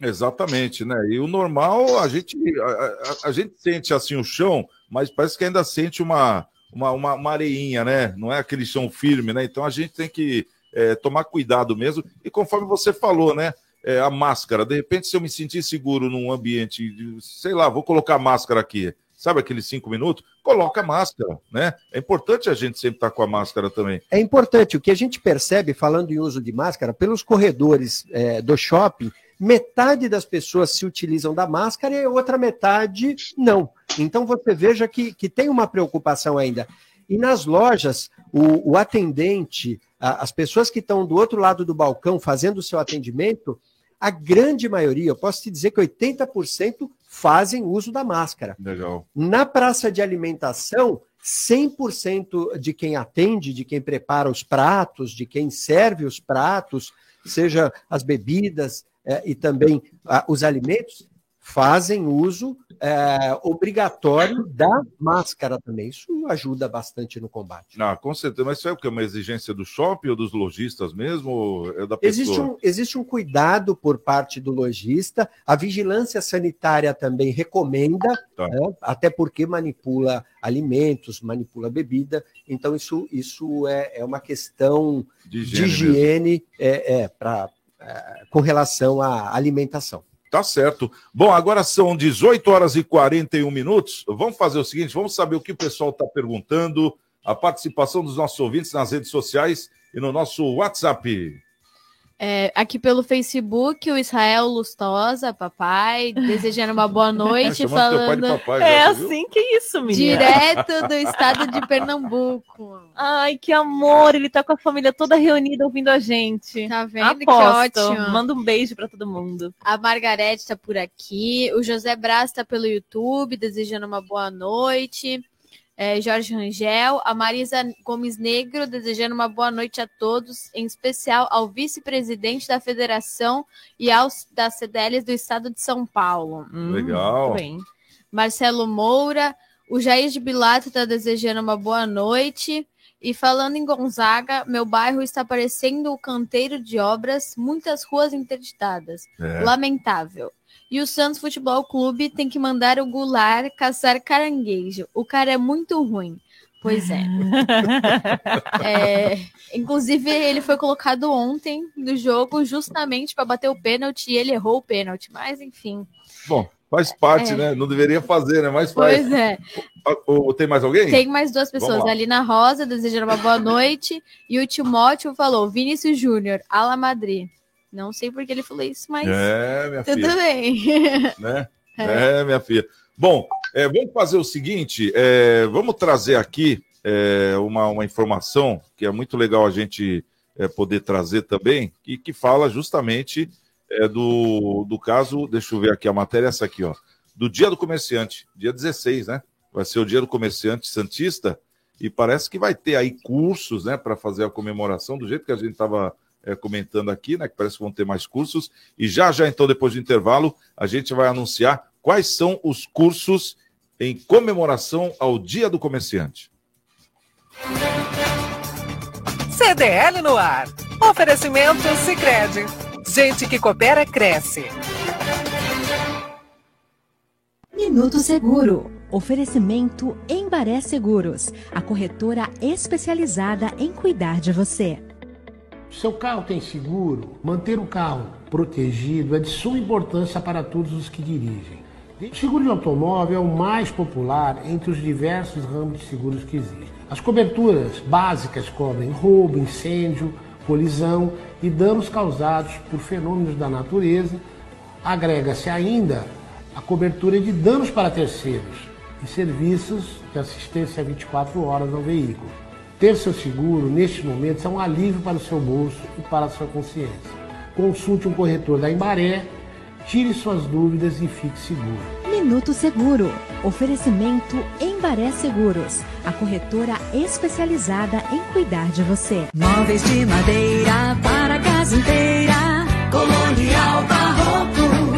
Exatamente, né? E o normal, a gente, a, a, a, gente sente assim o chão, mas parece que ainda sente uma, uma, uma, uma areinha, né? Não é aquele chão firme, né? Então a gente tem que é, tomar cuidado mesmo. E conforme você falou, né? É, a máscara, de repente, se eu me sentir seguro num ambiente, sei lá, vou colocar máscara aqui, sabe aqueles cinco minutos? Coloca máscara, né? É importante a gente sempre estar com a máscara também. É importante. O que a gente percebe, falando em uso de máscara, pelos corredores é, do shopping, metade das pessoas se utilizam da máscara e outra metade não. Então você veja que, que tem uma preocupação ainda. E nas lojas, o, o atendente, a, as pessoas que estão do outro lado do balcão fazendo o seu atendimento, a grande maioria, eu posso te dizer que 80% fazem uso da máscara. Legal. Na praça de alimentação, 100% de quem atende, de quem prepara os pratos, de quem serve os pratos, seja as bebidas, é, e também ah, os alimentos fazem uso é, obrigatório da máscara também. Isso ajuda bastante no combate. Ah, com certeza. Mas isso é o que? Uma exigência do shopping ou dos lojistas mesmo? é da existe, um, existe um cuidado por parte do lojista. A vigilância sanitária também recomenda, tá. né, até porque manipula alimentos, manipula bebida. Então, isso, isso é, é uma questão de higiene, de higiene é, é para é, com relação à alimentação. Tá certo. Bom, agora são 18 horas e 41 minutos. Vamos fazer o seguinte: vamos saber o que o pessoal está perguntando, a participação dos nossos ouvintes nas redes sociais e no nosso WhatsApp. É, aqui pelo Facebook, o Israel Lustosa, papai, desejando uma boa noite, falando. Papai, é assim que é isso, menina. Direto do estado de Pernambuco. Ai, que amor! Ele tá com a família toda reunida ouvindo a gente. Tá vendo? Aposto. Que ótimo. Manda um beijo para todo mundo. A Margarete tá por aqui. O José Braz tá pelo YouTube, desejando uma boa noite é, Jorge Rangel, a Marisa Gomes Negro, desejando uma boa noite a todos, em especial ao vice-presidente da federação e aos das CDLs do estado de São Paulo. Hum, Legal. bem. Marcelo Moura, o Jair de Bilato está desejando uma boa noite. E falando em Gonzaga, meu bairro está parecendo o canteiro de obras, muitas ruas interditadas. É. Lamentável. E o Santos Futebol Clube tem que mandar o Goulart caçar caranguejo. O cara é muito ruim. Pois é. é. Inclusive, ele foi colocado ontem no jogo justamente para bater o pênalti e ele errou o pênalti. Mas, enfim. Bom, faz parte, é. né? Não deveria fazer, né? Mas faz. Pois é. tem mais alguém? Tem mais duas pessoas. Ali na Rosa, desejando uma boa noite. E o Timóteo falou: Vinícius Júnior, Ala Madrid. Não sei porque ele falou isso, mas. É, minha tudo filha. Bem. Né? É. é. minha filha. Bom, é, vamos fazer o seguinte: é, vamos trazer aqui é, uma, uma informação que é muito legal a gente é, poder trazer também, que, que fala justamente do, do caso. Deixa eu ver aqui a matéria, essa aqui, ó. Do Dia do Comerciante, dia 16, né? Vai ser o Dia do Comerciante Santista. E parece que vai ter aí cursos, né, para fazer a comemoração, do jeito que a gente estava é, comentando aqui, né? Que parece que vão ter mais cursos. E já já, então, depois do intervalo, a gente vai anunciar quais são os cursos em comemoração ao Dia do Comerciante. CDL no ar. Oferecimento Sicredi. Gente que coopera cresce. Minuto Seguro. Oferecimento Embaré Seguros, a corretora especializada em cuidar de você. Seu carro tem seguro? Manter o carro protegido é de suma importância para todos os que dirigem. O seguro de automóvel é o mais popular entre os diversos ramos de seguros que existem. As coberturas básicas cobrem roubo, incêndio, colisão e danos causados por fenômenos da natureza. Agrega-se ainda a cobertura de danos para terceiros e serviços de assistência 24 horas ao veículo. Ter seu seguro, neste momento, é um alívio para o seu bolso e para a sua consciência. Consulte um corretor da Embaré, tire suas dúvidas e fique seguro. Minuto Seguro. Oferecimento Embaré Seguros, a corretora especializada em cuidar de você. Móveis de madeira para a casa inteira. Colonial Barroco.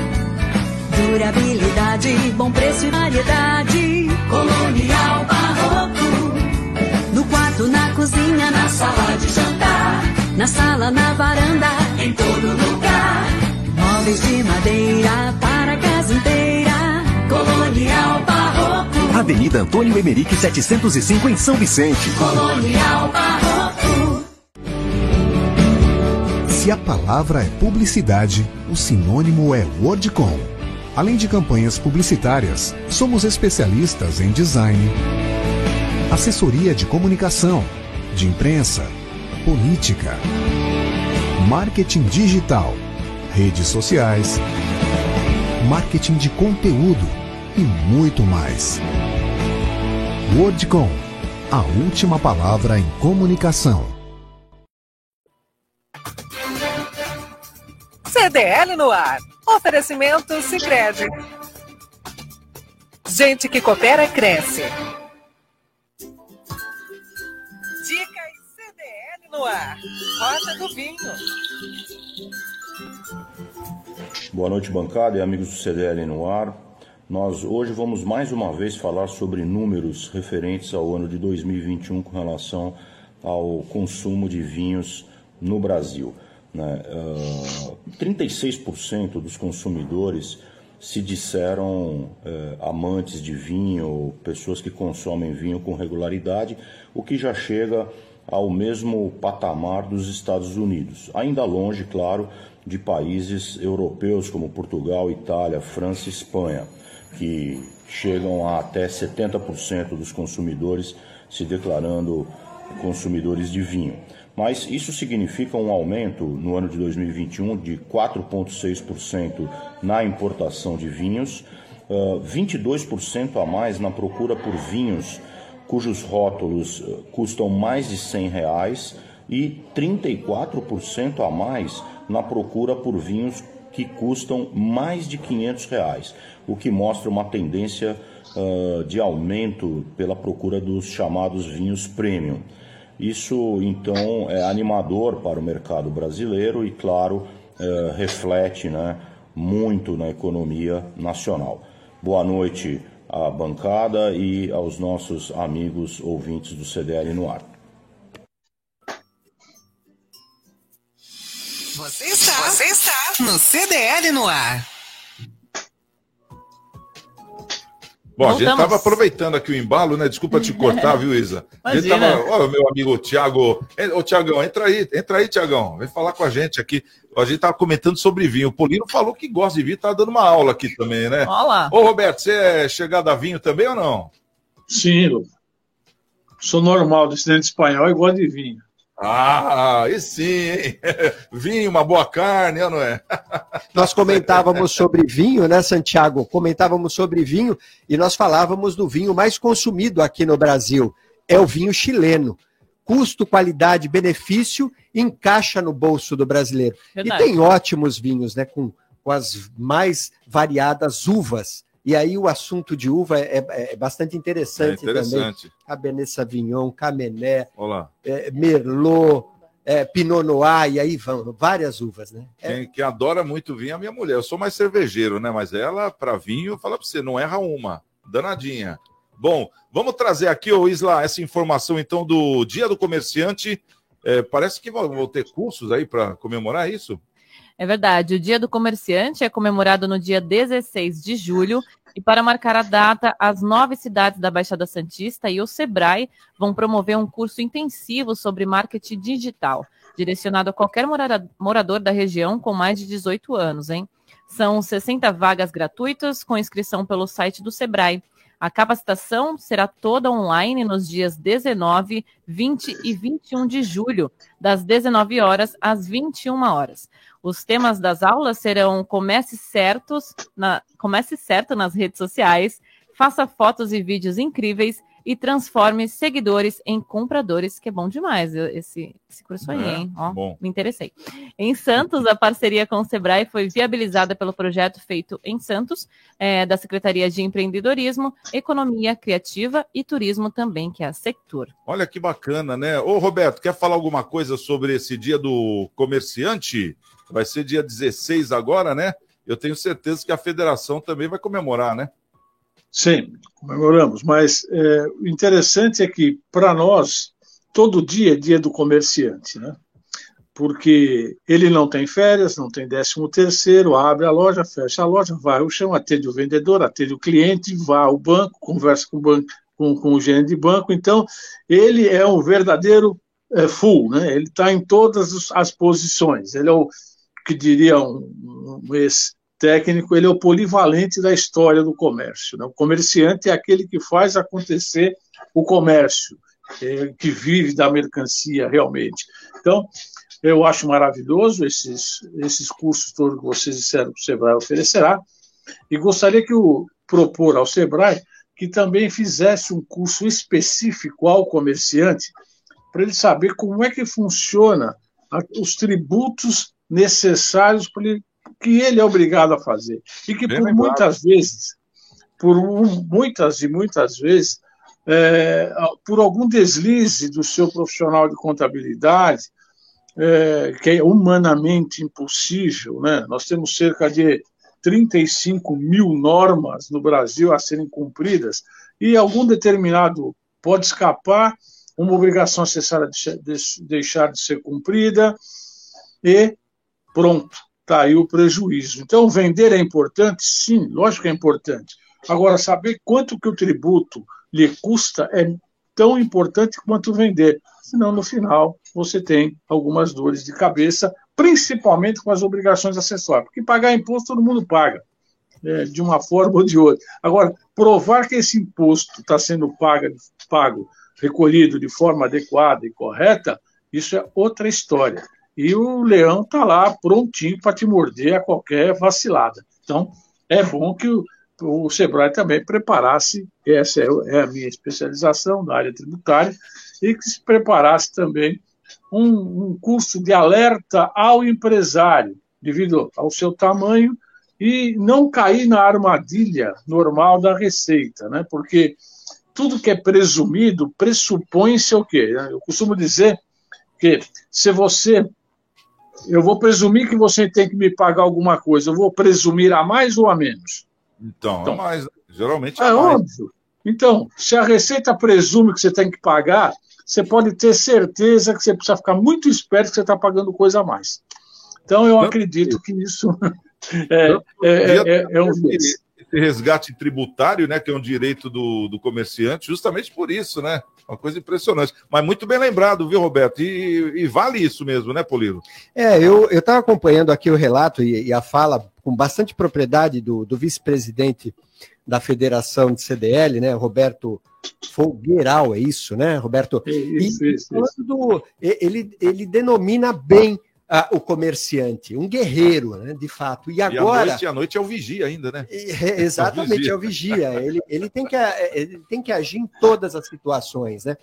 Durabilidade, bom preço e variedade. Colonial Barroco cozinha, na sala de jantar, na sala, na varanda, em todo lugar. Móveis de madeira para a casa inteira. Colonial Barroco. Avenida Antônio Emerick 705 em São Vicente. Colonial Barroco. Se a palavra é publicidade, o sinônimo é Wordcom. Além de campanhas publicitárias, somos especialistas em design assessoria de comunicação, de imprensa, política, marketing digital, redes sociais, marketing de conteúdo e muito mais. Wordcom, a última palavra em comunicação. CDL no ar. Oferecimento Sicredi. Gente que coopera cresce. No ar. Roda do Vinho. Boa noite, bancada e amigos do CDL no ar. Nós hoje vamos mais uma vez falar sobre números referentes ao ano de 2021 com relação ao consumo de vinhos no Brasil. Né? Uh, ah, 36% dos consumidores se disseram uh, amantes de vinho, pessoas que consomem vinho com regularidade, o que já chega ao mesmo patamar dos Estados Unidos, ainda longe, claro, de países europeus como Portugal, Itália, França e Espanha, que chegam a até 70% dos consumidores se declarando consumidores de vinho. Mas isso significa um aumento no ano de 2021 de 4,6% na importação de vinhos, 22% a mais na procura por vinhos cujos rótulos custam mais de 100 reais e 34% a mais na procura por vinhos que custam mais de 500 reais, o que mostra uma tendência uh, de aumento pela procura dos chamados vinhos premium. Isso, então, é animador para o mercado brasileiro e, claro, uh, reflete né, muito na economia nacional. Boa noite à bancada e aos nossos amigos ouvintes do CDL no ar. Você está, você está no CDL no ar. Bom, a gente estava aproveitando aqui o embalo, né? Desculpa te cortar, viu, Isa? A gente tava, ó, meu amigo Tiago. Ô, Tiagão, entra aí, entra aí, Tiagão. Vem falar com a gente aqui. A gente estava comentando sobre vinho. O Polino falou que gosta de vinho, tá dando uma aula aqui também, né? Olá. Ô, Roberto, você é chegado a vinho também ou não? Sim, sou normal, descendente espanhol e gosto de vinho. Ah, e sim, hein? Vinho, uma boa carne, não é? Nós comentávamos sobre vinho, né, Santiago? Comentávamos sobre vinho e nós falávamos do vinho mais consumido aqui no Brasil. É o vinho chileno. Custo, qualidade, benefício encaixa no bolso do brasileiro. Verdade. E tem ótimos vinhos, né? Com, com as mais variadas uvas. E aí o assunto de uva é, é, é bastante interessante, é interessante, também. Cabernet Sauvignon, Camené, é, Merlot, é, Pinot Noir, e aí vão várias uvas, né? É. Quem, quem, adora muito vinho é a minha mulher. Eu sou mais cervejeiro, né? Mas ela, para vinho, fala para você, não erra uma. Danadinha. Bom, vamos trazer aqui, ô Isla, essa informação então do Dia do Comerciante. É, parece que vão ter cursos aí para comemorar isso. É verdade. O Dia do Comerciante é comemorado no dia 16 de julho e para marcar a data, as nove cidades da Baixada Santista e o Sebrae vão promover um curso intensivo sobre marketing digital, direcionado a qualquer morador da região com mais de 18 anos, hein? São 60 vagas gratuitas com inscrição pelo site do Sebrae. A capacitação será toda online nos dias 19, 20 e 21 de julho, das 19 horas às 21 horas. Os temas das aulas serão comece certos, na, comece certo nas redes sociais, faça fotos e vídeos incríveis e transforme seguidores em compradores, que é bom demais esse, esse curso aí, é, hein? Ó, bom. me interessei. Em Santos, a parceria com o Sebrae foi viabilizada pelo projeto feito em Santos, é, da Secretaria de Empreendedorismo, Economia Criativa e Turismo também, que é a Sector. Olha que bacana, né? Ô, Roberto, quer falar alguma coisa sobre esse dia do comerciante? Vai ser dia 16 agora, né? Eu tenho certeza que a federação também vai comemorar, né? Sim, comemoramos, mas é, o interessante é que, para nós, todo dia é dia do comerciante, né? Porque ele não tem férias, não tem décimo terceiro, abre a loja, fecha a loja, vai ao chão, atende o vendedor, atende o cliente, vai ao banco, conversa com o, banco, com, com o gerente de banco. Então, ele é um verdadeiro é, full, né? Ele está em todas as posições. Ele é o que diria um, um ex técnico, ele é o polivalente da história do comércio. Né? O comerciante é aquele que faz acontecer o comércio, é, que vive da mercancia realmente. Então, eu acho maravilhoso esses, esses cursos todos que vocês disseram que o Sebrae oferecerá, e gostaria que o propor ao Sebrae que também fizesse um curso específico ao comerciante, para ele saber como é que funciona os tributos necessários para ele que ele é obrigado a fazer. E que por muitas vezes, por muitas e muitas vezes, é, por algum deslize do seu profissional de contabilidade, é, que é humanamente impossível, né? nós temos cerca de 35 mil normas no Brasil a serem cumpridas, e algum determinado pode escapar, uma obrigação necessária de, de deixar de ser cumprida, e pronto está aí o prejuízo. Então, vender é importante? Sim, lógico que é importante. Agora, saber quanto que o tributo lhe custa é tão importante quanto vender. Senão, no final, você tem algumas dores de cabeça, principalmente com as obrigações acessórias. Porque pagar imposto todo mundo paga, é, de uma forma ou de outra. Agora, provar que esse imposto está sendo pago, pago recolhido de forma adequada e correta, isso é outra história. E o leão está lá prontinho para te morder a qualquer vacilada. Então, é bom que o, o Sebrae também preparasse, essa é, é a minha especialização na área tributária, e que se preparasse também um, um curso de alerta ao empresário, devido ao seu tamanho, e não cair na armadilha normal da receita, né? porque tudo que é presumido pressupõe-se o quê? Eu costumo dizer que se você. Eu vou presumir que você tem que me pagar alguma coisa, eu vou presumir a mais ou a menos? Então, então a mais. Geralmente é, é mais. óbvio. Então, se a Receita presume que você tem que pagar, você pode ter certeza que você precisa ficar muito esperto que você está pagando coisa a mais. Então, eu acredito que isso é, é, é, é um esse resgate tributário, né, que é um direito do, do comerciante, justamente por isso, né? Uma coisa impressionante. Mas muito bem lembrado, viu, Roberto? E, e vale isso mesmo, né, Polilo? É, eu estava acompanhando aqui o relato e, e, a fala com bastante propriedade do, do vice-presidente da Federação de CDL, né, Roberto Folgueiral, é isso, né, Roberto? Isso, e, isso, isso. Do, ele, ele denomina bem ah, o comerciante, um guerreiro, né, de fato. E agora. E a noite, a noite é o vigia ainda, né? É, exatamente, é o vigia. É o vigia. Ele, ele, tem que, ele tem que agir em todas as situações, né?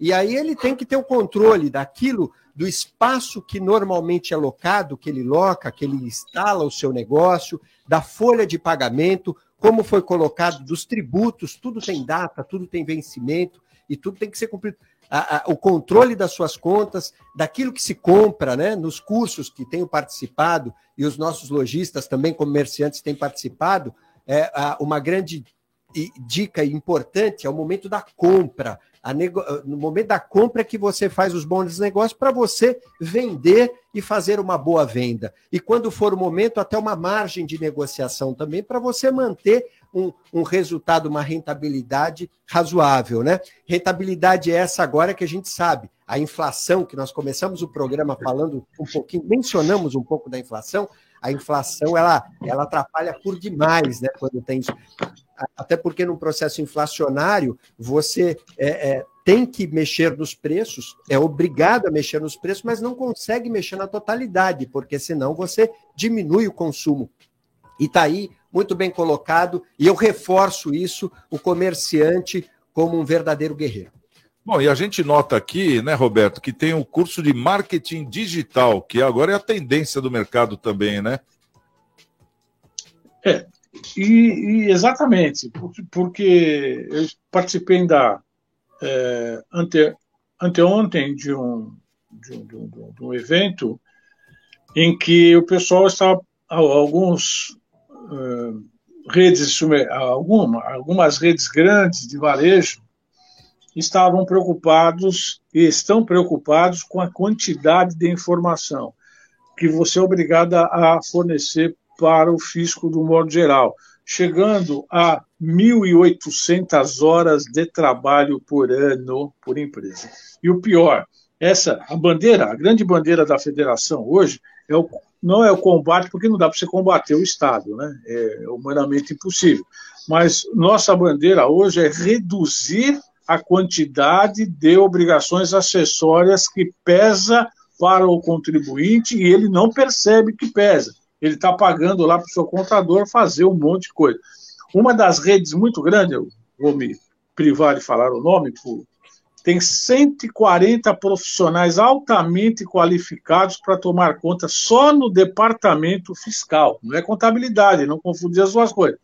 E aí ele tem que ter o controle daquilo, do espaço que normalmente é locado, que ele loca, que ele instala o seu negócio, da folha de pagamento, como foi colocado, dos tributos, tudo tem data, tudo tem vencimento e tudo tem que ser cumprido. A, a, o controle das suas contas, daquilo que se compra, né? Nos cursos que tenho participado e os nossos lojistas também, comerciantes, têm participado, é, a, uma grande dica importante é o momento da compra. Nego... No momento da compra é que você faz os bons negócios para você vender e fazer uma boa venda. E quando for o momento, até uma margem de negociação também para você manter um, um, resultado, uma rentabilidade razoável, né? Rentabilidade é essa agora que a gente sabe. A inflação, que nós começamos o programa falando um pouquinho, mencionamos um pouco da inflação, a inflação ela, ela atrapalha por demais, né? Quando tem. Até porque no processo inflacionário você é, é, tem que mexer nos preços, é obrigado a mexer nos preços, mas não consegue mexer na totalidade, porque senão você diminui o consumo. E está aí muito bem colocado, e eu reforço isso, o comerciante como um verdadeiro guerreiro. Bom, e a gente nota aqui, né, Roberto, que tem o curso de marketing digital, que agora é a tendência do mercado também, né? É, e, e exatamente, porque, eu participei da, é, ante, anteontem de um, de, um, de, um, de um evento em que o pessoal estava, alguns uh, redes, alguma, algumas redes grandes de varejo estavam preocupados e estão preocupados com a quantidade de informação que você é obrigado a fornecer para o fisco do modo geral chegando a 1.800 horas de trabalho por ano por empresa. E o pior, essa a bandeira, a grande bandeira da federação hoje é o, não é o combate, porque não dá para você combater o Estado, né? É humanamente impossível. Mas nossa bandeira hoje é reduzir a quantidade de obrigações acessórias que pesa para o contribuinte e ele não percebe que pesa ele está pagando lá para o seu contador fazer um monte de coisa. Uma das redes muito grandes, eu vou me privar de falar o nome, tem 140 profissionais altamente qualificados para tomar conta só no departamento fiscal. Não é contabilidade, não confundir as duas coisas.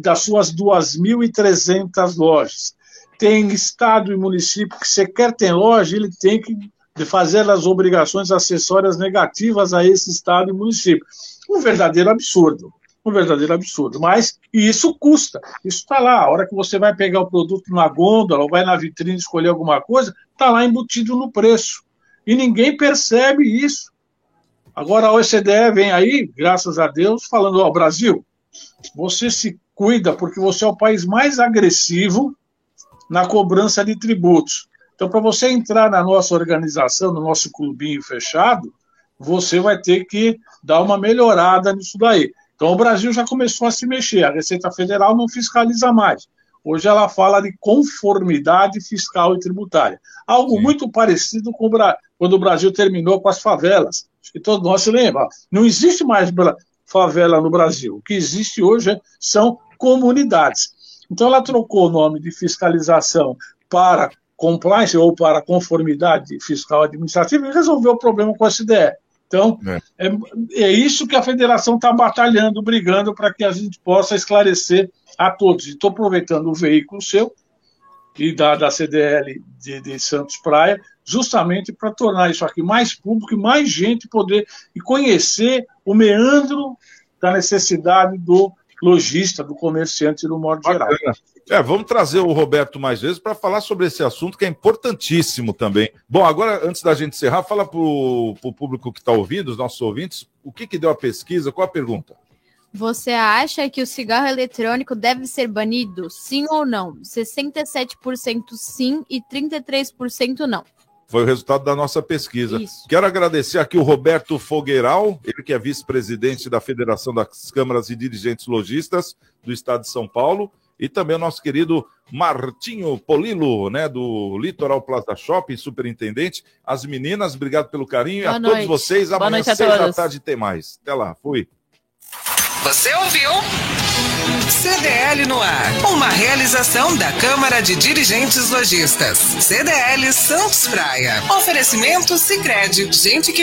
Das suas 2.300 lojas. Tem estado e município que sequer tem loja, ele tem que fazer as obrigações acessórias negativas a esse estado e município um verdadeiro absurdo. Um verdadeiro absurdo. Mas isso custa. Isso está lá. A hora que você vai pegar o produto na gôndola ou vai na vitrine escolher alguma coisa, está lá embutido no preço. E ninguém percebe isso. Agora a OCDE vem aí, graças a Deus, falando: Ó, Brasil, você se cuida porque você é o país mais agressivo na cobrança de tributos. Então, para você entrar na nossa organização, no nosso clubinho fechado, você vai ter que dar uma melhorada nisso daí. Então o Brasil já começou a se mexer, a Receita Federal não fiscaliza mais. Hoje ela fala de conformidade fiscal e tributária. Algo Sim. muito parecido com o Bra... quando o Brasil terminou com as favelas. Acho que todos nós se lembram. Não existe mais favela no Brasil. O que existe hoje são comunidades. Então ela trocou o nome de fiscalização para compliance ou para conformidade fiscal administrativa e resolveu o problema com a SDE. Então, é, é, é isso que a federação está batalhando, brigando para que a gente possa esclarecer a todos. Estou aproveitando o veículo seu e da, da CDL de, de Santos Praia, justamente para tornar isso aqui mais público e mais gente poder e conhecer o meandro da necessidade do lojista, do comerciante no modo geral. É, vamos trazer o Roberto mais vezes para falar sobre esse assunto que é importantíssimo também. Bom, agora, antes da gente encerrar, fala para o público que está ouvindo, os nossos ouvintes, o que, que deu a pesquisa, qual a pergunta? Você acha que o cigarro eletrônico deve ser banido? Sim ou não? 67% sim e 33% não. Foi o resultado da nossa pesquisa. Isso. Quero agradecer aqui o Roberto Fogueiral, ele que é vice-presidente da Federação das Câmaras e Dirigentes Logistas do Estado de São Paulo, e também o nosso querido Martinho Polilo, né, do Litoral Plaza Shopping, superintendente. As meninas, obrigado pelo carinho. Boa a noite. todos vocês, amanhã, seis da tarde, tem mais. Até lá, fui. Você ouviu? CDL no ar. Uma realização da Câmara de Dirigentes Lojistas. CDL Santos Praia. Oferecimento Sicredi. Gente que